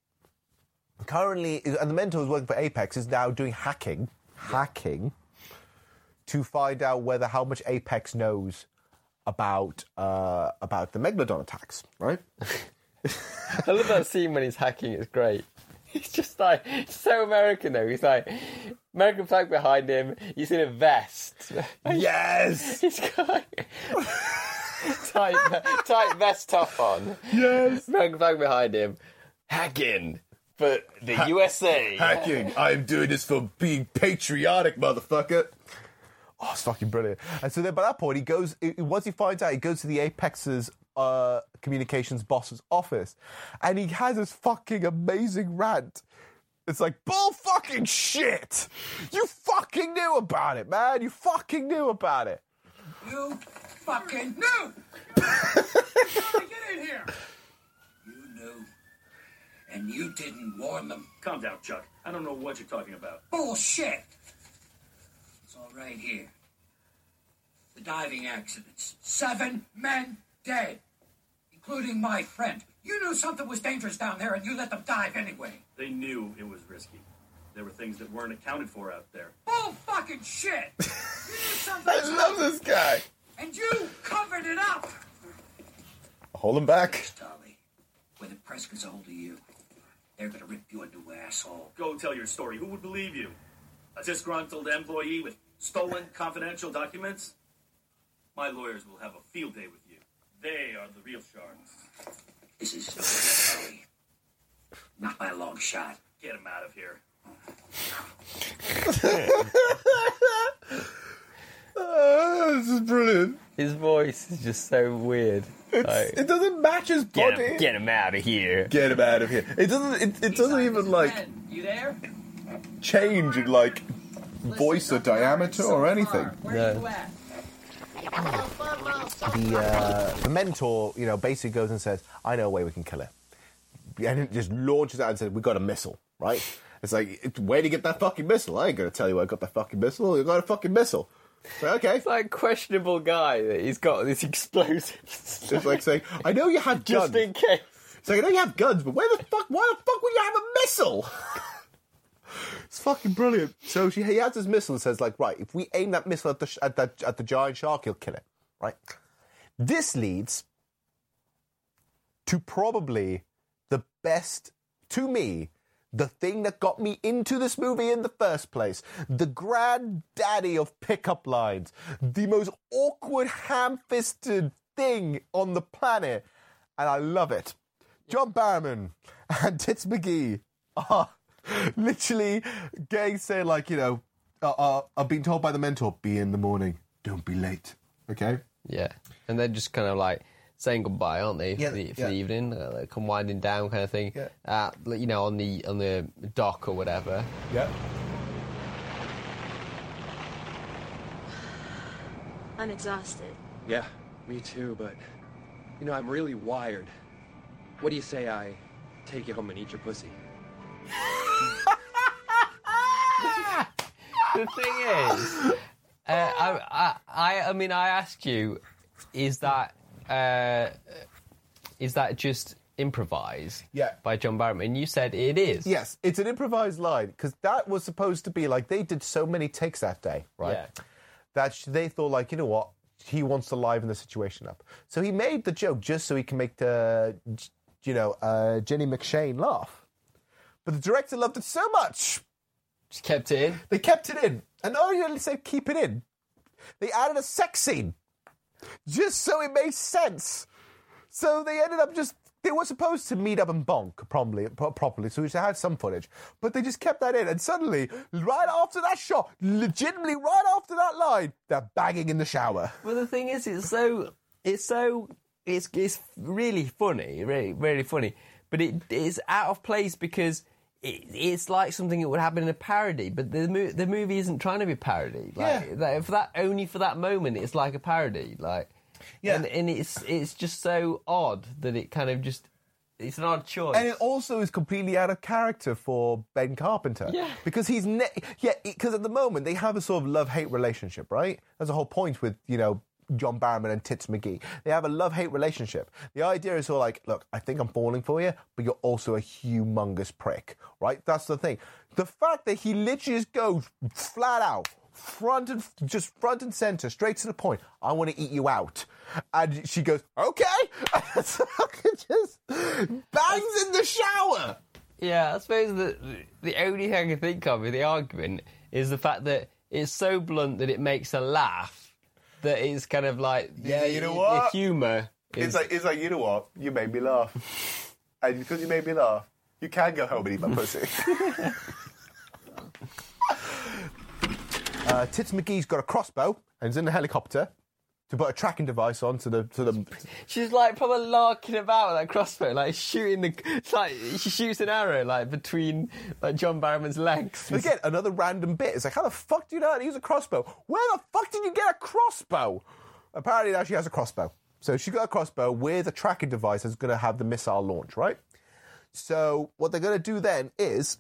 currently, and the mentor is working for Apex is now doing hacking, hacking to find out whether how much Apex knows about uh, about the megalodon attacks, right? I love that scene when he's hacking. It's great. He's just like so American though. He's like American flag behind him. He's in a vest. Yes. he's got like, tight tight vest top on. Yes. American flag behind him. Hacking for the USA. Hacking. I'm doing this for being patriotic, motherfucker. Oh, it's fucking brilliant. And so then by that point, he goes, once he finds out, he goes to the Apex's uh, communications boss's office and he has this fucking amazing rant. It's like, bull fucking shit! You fucking knew about it, man! You fucking knew about it! You fucking knew! Get in here! You knew. And you didn't warn them. Calm down, Chuck. I don't know what you're talking about. Bullshit! It's all right here. The diving accidents. Seven men dead, including my friend. You knew something was dangerous down there and you let them dive anyway. They knew it was risky. There were things that weren't accounted for out there. Bull fucking shit! You knew something I love this guy! And you covered it up! Hold him back. Dolly, when the press gets a hold of you, they're gonna rip you a new asshole. Go tell your story. Who would believe you? A disgruntled employee with stolen confidential documents? My lawyers will have a field day with you. They are the real sharks. This is Dolly. Not by a long shot. Get him out of here. Oh, this is brilliant. His voice is just so weird. Like, it doesn't match his get body. him, get him out of here. Get him out of here. It doesn't. It, it doesn't even like You there? change in like voice or diameter or anything. Where you at? The uh, the mentor, you know, basically goes and says, "I know a way we can kill it," and it just launches out and says, "We got a missile, right?" It's like, where do you get that fucking missile? I ain't gonna tell you where I got that fucking missile. You got a fucking missile. So, okay, It's like a questionable guy that he's got this explosives. it's like saying, "I know you had guns." Just in case. It's like I know you have guns, but where the fuck? Why the fuck would you have a missile? It's fucking brilliant. So she he has his missile and says like, right, if we aim that missile at the at that at the giant shark, he'll kill it. Right. This leads to probably the best to me. The thing that got me into this movie in the first place, the granddaddy of pickup lines, the most awkward, ham-fisted thing on the planet, and I love it. John Barrowman and Tits McGee are literally getting say like you know, uh, uh, I've been told by the mentor, be in the morning, don't be late. Okay. Yeah, and they're just kind of like saying goodbye, aren't they, Yeah, for, the, for yeah. the evening? Uh, like come winding down, kind of thing. Yeah. Uh, you know, on the on the dock or whatever. Yeah. I'm exhausted. Yeah, me too, but you know, I'm really wired. What do you say I take you home and eat your pussy? the thing is, uh, I, I, I, mean, I asked you, is that uh, is that just improvised? Yeah. By John Barrowman, and you said it is. Yes, it's an improvised line because that was supposed to be like they did so many takes that day, right? Yeah. That sh- they thought like, you know what, he wants to liven the situation up. So he made the joke just so he can make the, you know, uh, Jenny McShane laugh. But the director loved it so much, Just kept it in. they kept it in. And not only say keep it in, they added a sex scene just so it made sense. So they ended up just. They were supposed to meet up and bonk properly, pro- properly, so we should have some footage. But they just kept that in, and suddenly, right after that shot, legitimately right after that line, they're banging in the shower. Well, the thing is, it's so, it's so, it's it's really funny, really, really funny. But it is out of place because it's like something that would happen in a parody. But the mo- the movie isn't trying to be a parody. Like, Yeah. that, for that only for that moment, it's like a parody. Like, Yeah. and, and it's it's just so odd that it kind of just it's an odd choice. And it also is completely out of character for Ben Carpenter. Yeah. Because he's ne- yeah, because at the moment they have a sort of love-hate relationship, right? That's the whole point with, you know, John Barrowman and Tits McGee. They have a love-hate relationship. The idea is all like, look, I think I'm falling for you, but you're also a humongous prick, right? That's the thing. The fact that he literally just goes flat out, front and just front and center, straight to the point. I want to eat you out, and she goes, okay. so just bangs in the shower. Yeah, I suppose that the only thing I can think of with the argument is the fact that it's so blunt that it makes her laugh. That it's kind of like Yeah, you know what? The humour. Is, It's like it's like you know what? You made me laugh, and because you made me laugh, you can go home and eat my pussy. uh, Tits McGee's got a crossbow and is in the helicopter to put a tracking device on to the to the. she's like probably larking about with that crossbow, like shooting the. It's like she shoots an arrow like between like John Barrowman's legs. And again, another random bit. It's like, how the fuck do you know how to use a crossbow? Where the fuck did you get a crossbow? Apparently now she has a crossbow. So she got a crossbow with a tracking device that's going to have the missile launch, right? So what they're going to do then is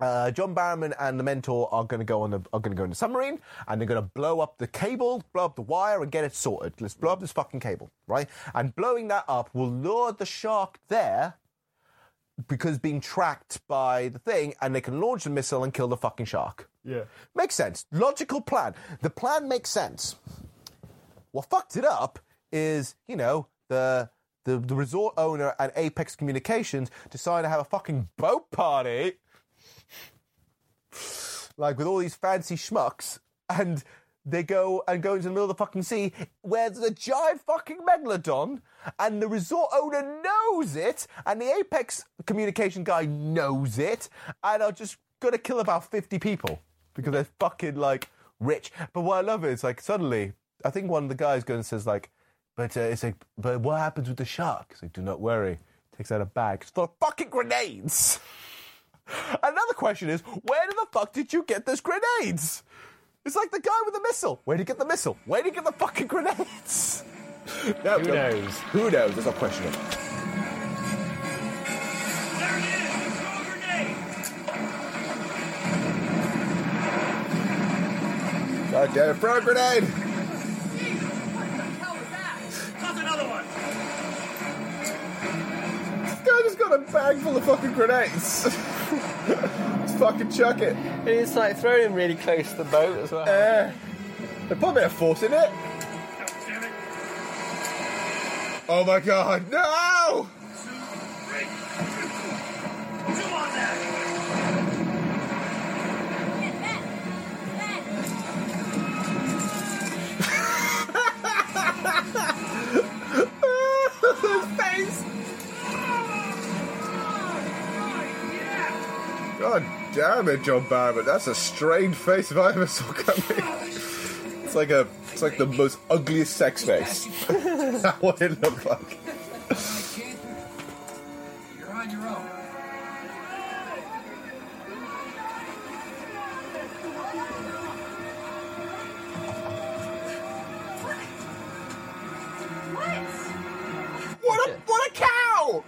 uh, John Barrowman and the mentor are going to go on the are going to go in the submarine and they're going to blow up the cable, blow up the wire, and get it sorted. Let's blow up this fucking cable, right? And blowing that up will lure the shark there because being tracked by the thing, and they can launch the missile and kill the fucking shark. Yeah. Makes sense. Logical plan. The plan makes sense. what fucked it up is, you know, the the, the resort owner and Apex Communications decided to have a fucking boat party, like with all these fancy schmucks, and they go and go into the middle of the fucking sea where there's a giant fucking megalodon, and the resort owner knows it, and the Apex Communication guy knows it, and are just gonna kill about 50 people because they're fucking like rich. But what I love is like suddenly, I think one of the guys goes and says like, but uh, it's like, but what happens with the shark? It's like, do not worry. Takes out a bag it's full of fucking grenades. Another question is, where the fuck did you get those grenades? It's like the guy with the missile. Where did he get the missile? Where did he get the fucking grenades? No, Who no. knows? Who knows? There's no question. of it. God damn it, throw a grenade! Toss another one. This guy just got a bag full of fucking grenades. Let's fucking chuck it. And it's like throwing him really close to the boat as well. Uh, they put a bit of force in it. Oh my god, no! His face! God damn it, John Barrett. That's a strained face if I ever saw coming. It's like a it's like the most ugliest sex face. That's what it looked like. You're on your own. What a what a cow!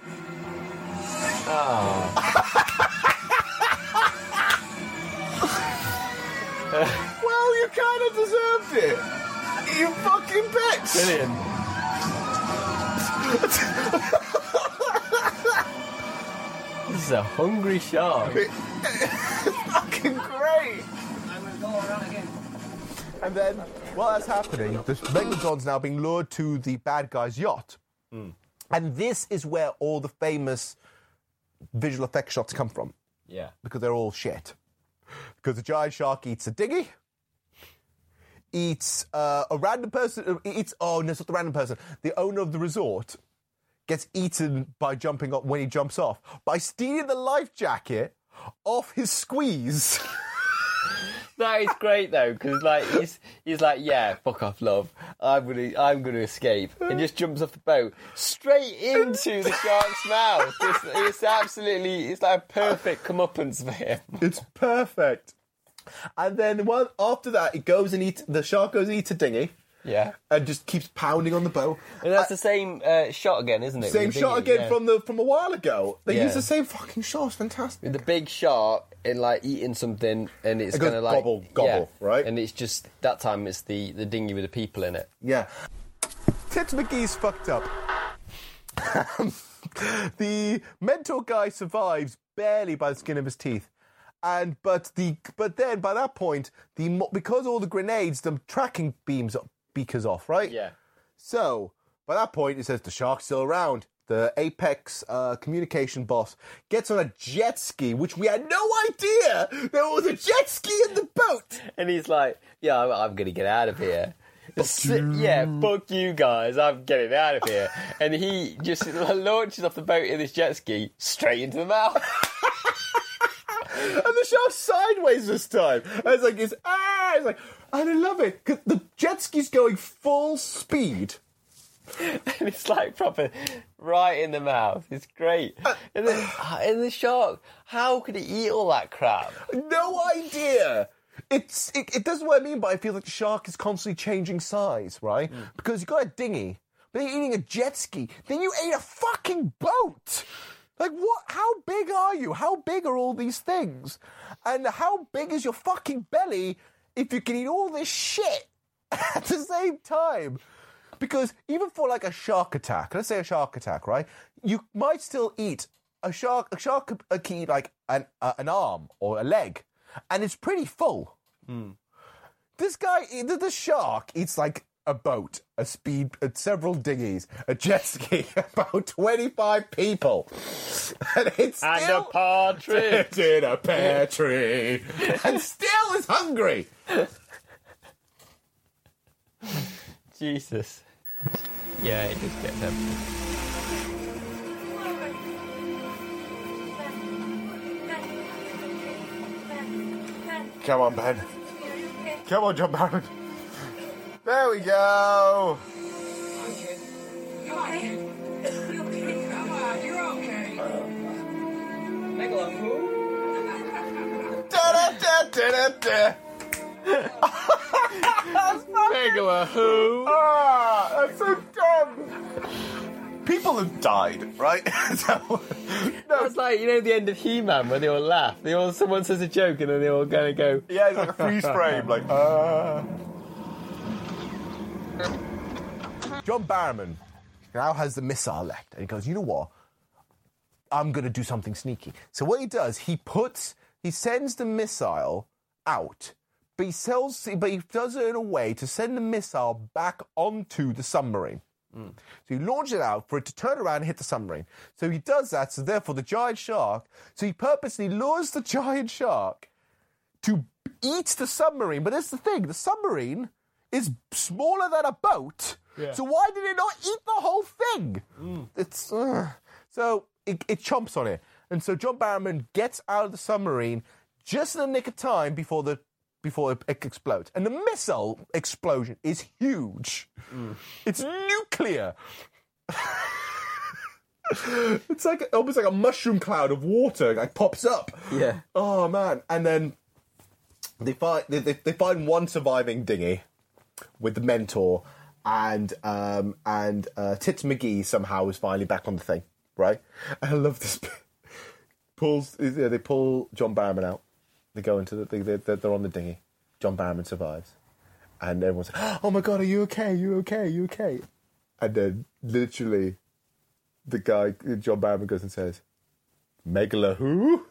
Oh. well, you kind of deserved it. You fucking bitch. Brilliant. This is a hungry shark. fucking great. And then, while that's happening, the Megalodon's now being lured to the bad guy's yacht. Hmm. And this is where all the famous visual effects shots come from. Yeah. Because they're all shit. Because a giant shark eats a dinghy, eats uh, a random person, uh, eats, oh no, it's not the random person, the owner of the resort gets eaten by jumping up when he jumps off, by stealing the life jacket off his squeeze. That is great though, because like he's he's like, yeah, fuck off, love. I'm gonna I'm gonna escape, and just jumps off the boat straight into the shark's mouth. It's, it's absolutely it's like a perfect comeuppance for him. It's perfect. And then one after that, it goes and eats the shark goes and eats a dinghy. Yeah. And just keeps pounding on the boat. And that's the same uh, shot again, isn't it? Same shot again Yeah. from the from a while ago. They Yeah. use the same fucking shot. It's fantastic. with the big shark and like eating something, and it's It goes gonna like gobble, gobble, yeah. right? And it's just that time it's the the dinghy with the people in it. Yeah. Tits McGee's fucked up. the mentor guy survives barely by the skin of his teeth. And but the but then by that point the because all the grenades the tracking beams beakers off right Yeah. so by that point it says the shark's still around the apex uh, communication boss gets on a jet ski which we had no idea there was a jet ski in the boat And he's like, "Yeah, I'm, I'm gonna get out of here." Si- Yeah, fuck you guys, I'm getting out of here. and he just launches off the boat in this jet ski straight into the mouth. and the shark's sideways this time. And it's like it's ah, it's like, and I love it because the jet ski's going full speed. and it's like proper right in the mouth. It's great. Uh, and then and the shark, how could it eat all that crap? No idea. It's it, it does what I mean, but I feel like the shark is constantly changing size, right? Hmm. Because you got a dinghy, but you're eating a jet ski, then you ate a fucking boat. Like what? How big are you? How big are all these things? And how big is your fucking belly if you can eat all this shit at the same time? Because even for like a shark attack, let's say a shark attack, right? You might still eat a shark. A shark could- uh, eat like an uh, an arm or a leg, and it's pretty full. This guy, the, the shark, eats like a boat, a speed, uh, several dinghies, a jet ski, about 25 people. And it's And still a partridge. in a pear tree. and still is hungry. Jesus. Yeah, it just gets everything. Come on, Ben. Come on, John Barrowman. There we go. Come on, kid. Come on, you're okay. Megalo who? Da da da da da. Megalo who? Ah, that's so dumb. People have died, right? so, It's like you know the end of He-Man where they all laugh. They all someone says a joke and then they all kind of go. yeah, it's like a freeze frame, like. Uh... John Barrowman now has the missile left, and he goes, "You know what? I'm going to do something sneaky." So what he does, he puts, he sends the missile out, but he sells, but he does it in a way to send the missile back onto the submarine. So he launches it out for it to turn around and hit the submarine. So he does that. So therefore, the giant shark. So he purposely lures the giant shark to eat the submarine. But that's the thing: the submarine is smaller than a boat. Yeah. So why did it not eat the whole thing? It's uh, so it, it chomps on it, and so John Barrowman gets out of the submarine just in the nick of time before the before it, it explodes. And the missile explosion is huge. It's nuclear. it's like almost like a mushroom cloud of water like pops up. Yeah. Oh man! And then they find they, they, they find one surviving dinghy with the mentor, and um and uh, Tits McGee somehow is finally back on the thing, right? And I love this. bit. Pulls yeah, they pull John Barrowman out. They go into the they, they, they're on the dinghy. John Barrowman survives, and everyone's like, "Oh my god, are you okay? Are you okay? Are you okay?" And then literally, the guy John Barrowman goes and says, "Megala who?"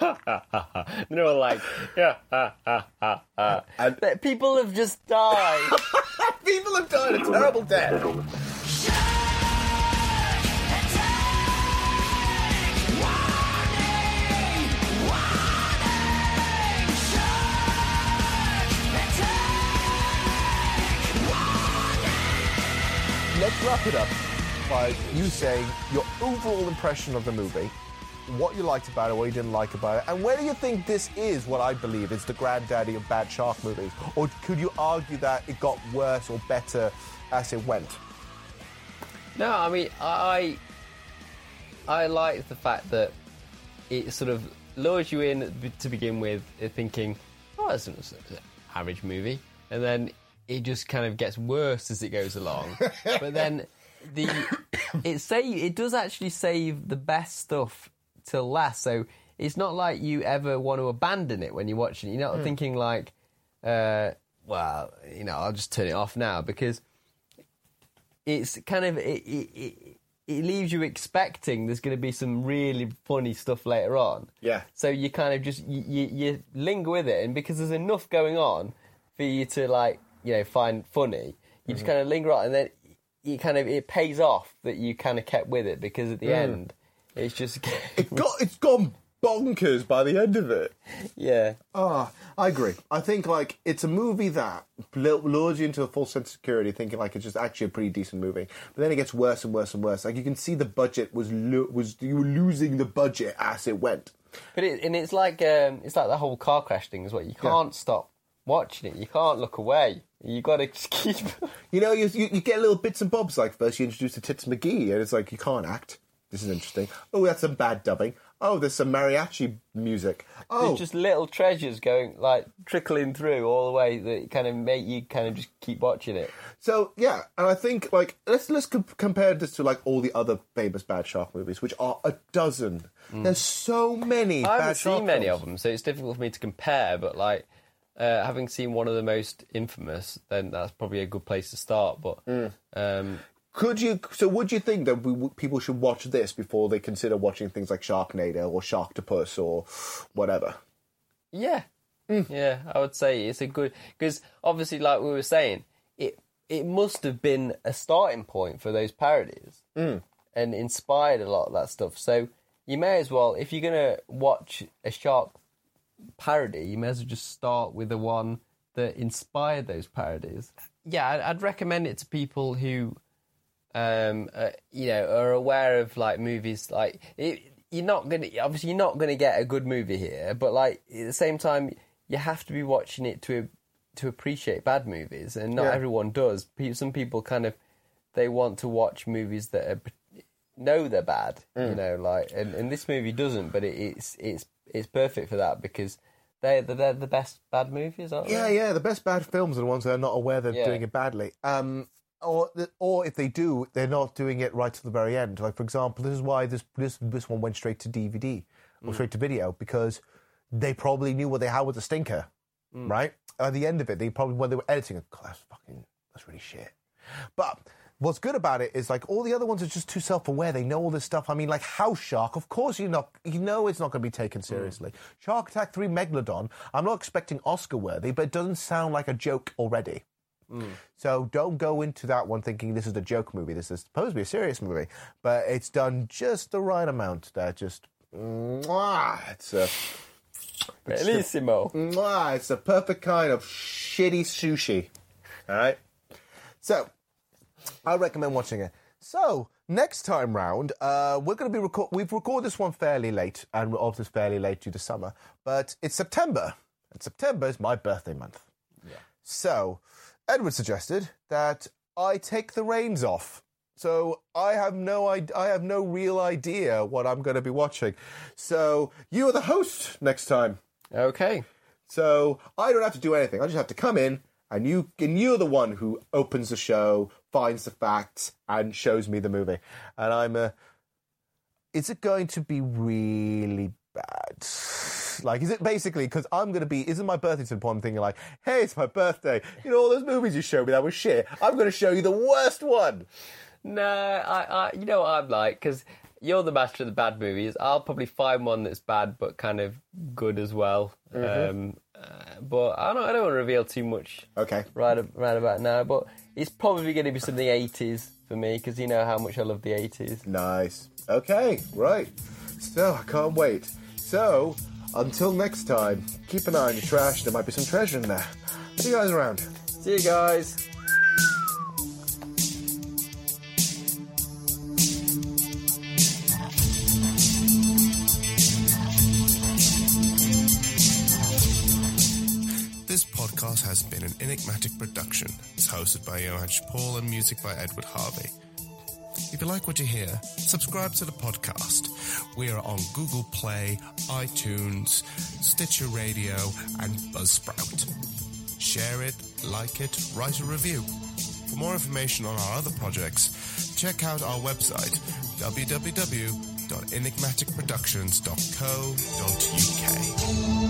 They're all like, yeah, ha, ha, ha, ha. But people have just died. People have died a terrible death. Wrap it up by you saying your overall impression of the movie, what you liked about it, what you didn't like about it, and whether you think this is what I believe is the granddaddy of bad shark movies, or could you argue that it got worse or better as it went? No, I mean, I I like the fact that it sort of lures you in to begin with, thinking, "Oh, it's an average movie," and then it just kind of gets worse as it goes along. but then the it say it does actually save the best stuff till last. So it's not like you ever want to abandon it when you're watching it. You're not Hmm. thinking like, uh, "Well, you know, I'll just turn it off now," because it's kind of it, it, it, it leaves you expecting there's going to be some really funny stuff later on. Yeah. So you kind of just you, you, you linger with it, and because there's enough going on for you to like you know find funny, you just Mhm. kind of linger on, and then you kind of it pays off that you kind of kept with it because at the Mm. end it's just It got it's gone bonkers by the end of it. yeah. Ah, I agree. I think like it's a movie that lures you into a false sense of security, thinking like it's just actually a pretty decent movie. But then it gets worse and worse and worse. Like you can see the budget was lo- was you were losing the budget as it went. But it, and it's like um, it's like the whole car crash thing as well. You can't stop watching it. You can't look away. You got to just keep. You know, you, you you get little bits and bobs. Like first you introduce the Tits McGee, and it's like you can't act. This is interesting. Oh, that's some bad dubbing. Oh, there's some mariachi music. Oh, There's just little treasures going like trickling through all the way that kind of make you kind of just keep watching it. So yeah, and I think like let's let's com- compare this to like all the other famous bad shark movies, which are a dozen. There's so many. Mm. I haven't bad shark seen many films. of them, so it's difficult for me to compare. But like uh, having seen one of the most infamous, then that's probably a good place to start. But Mm. um, Could you? So would you think that we, people should watch this before they consider watching things like Sharknado or Sharktopus or whatever? yeah, Yeah, I would say it's a good because obviously, like we were saying, it it must have been a starting point for those parodies Mm. and inspired a lot of that stuff. So you may as well, if you're gonna watch a shark parody, you may as well just start with the one that inspired those parodies. Yeah, I'd, I'd recommend it to people who, um, uh, you know, are aware of like movies. Like it, you're not gonna obviously you're not gonna get a good movie here, but like at the same time, you have to be watching it to to appreciate bad movies, and not Yeah. everyone does. Some people kind of they want to watch movies that are, know they're bad, you Mm. know, like and, and this movie doesn't, but it, it's it's it's perfect for that because they they're the best bad movies, aren't Yeah, they? yeah. yeah. The best bad films are the ones that are not aware they're Yeah. doing it badly. Um, or, or if they do, they're not doing it right to the very end. Like for example, this is why this this this one went straight to DVD or Mm. straight to video because they probably knew what they had with the stinker, Mm. right? At the end of it, they probably when they were editing it, God, that's fucking that's really shit. But what's good about it is like all the other ones are just too self-aware. They know all this stuff. I mean, like House Shark. Of course, you know you know it's not going to be taken hmm. seriously. Shark Attack Three Megalodon. I'm not expecting Oscar worthy, but it doesn't sound like a joke already. Hmm. So don't go into that one thinking this is a joke movie. This is supposed to be a serious movie, but it's done just the right amount. That just mwah, it's a it's the- Bellissimo. mwah, it's the perfect kind of shitty sushi. All right. So I recommend watching it. So next time round, uh, we're going to be record. We've recorded this one fairly late, and we're obviously fairly late due to summer. But it's September, and September is my birthday month. Yeah. So Edward suggested that I take the reins off. So I have no I, I have no real idea what I'm going to be watching. So you are the host next time. Okay. So I don't have to do anything. I just have to come in, and you and you're the one who opens the show, finds the facts, and shows me the movie. And I'm a. Is it going to be really bad? Like, is it basically because I'm going to be? Isn't my birthday to the point I'm thinking like, hey, it's my birthday. You know all those movies you showed me that was shit. I'm going to show you the worst one. No, I, I, you know what I'm like because you're the master of the bad movies. I'll probably find one that's bad but kind of good as well. Mhm. Um, uh, but I don't, I don't want to reveal too much. Okay. Right, right about now, but it's probably going to be some of the 80s for me because you know how much I love the 80s. Nice. Okay, right. So I can't wait. So until next time, keep an eye on your trash. There might be some treasure in there. See you guys around. See you guys. Podcast has been an enigmatic production. It's hosted by Johann Chipol and music by Edward Harvey. If you like what you hear, subscribe to the podcast. We are on Google Play, iTunes, Stitcher Radio, and Buzzsprout. Share it, like it, write a review. For more information on our other projects, check out our website www.enigmaticproductions.co.uk.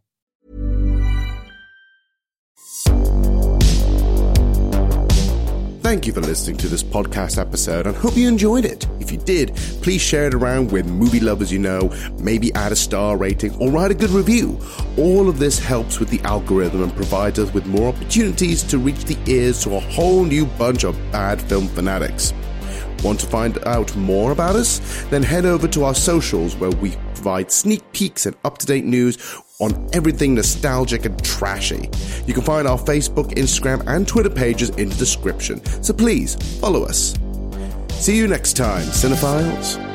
Thank you for listening to this podcast episode and hope you enjoyed it. If you did, please share it around with movie lovers you know, maybe add a star rating or write a good review. All of this helps with the algorithm and provides us with more opportunities to reach the ears to a whole new bunch of bad film fanatics. Want to find out more about us? Then head over to our socials where we provide sneak peeks and up to date news on everything nostalgic and trashy. You can find our Facebook, Instagram, and Twitter pages in the description, so please follow us. See you next time, Cinephiles.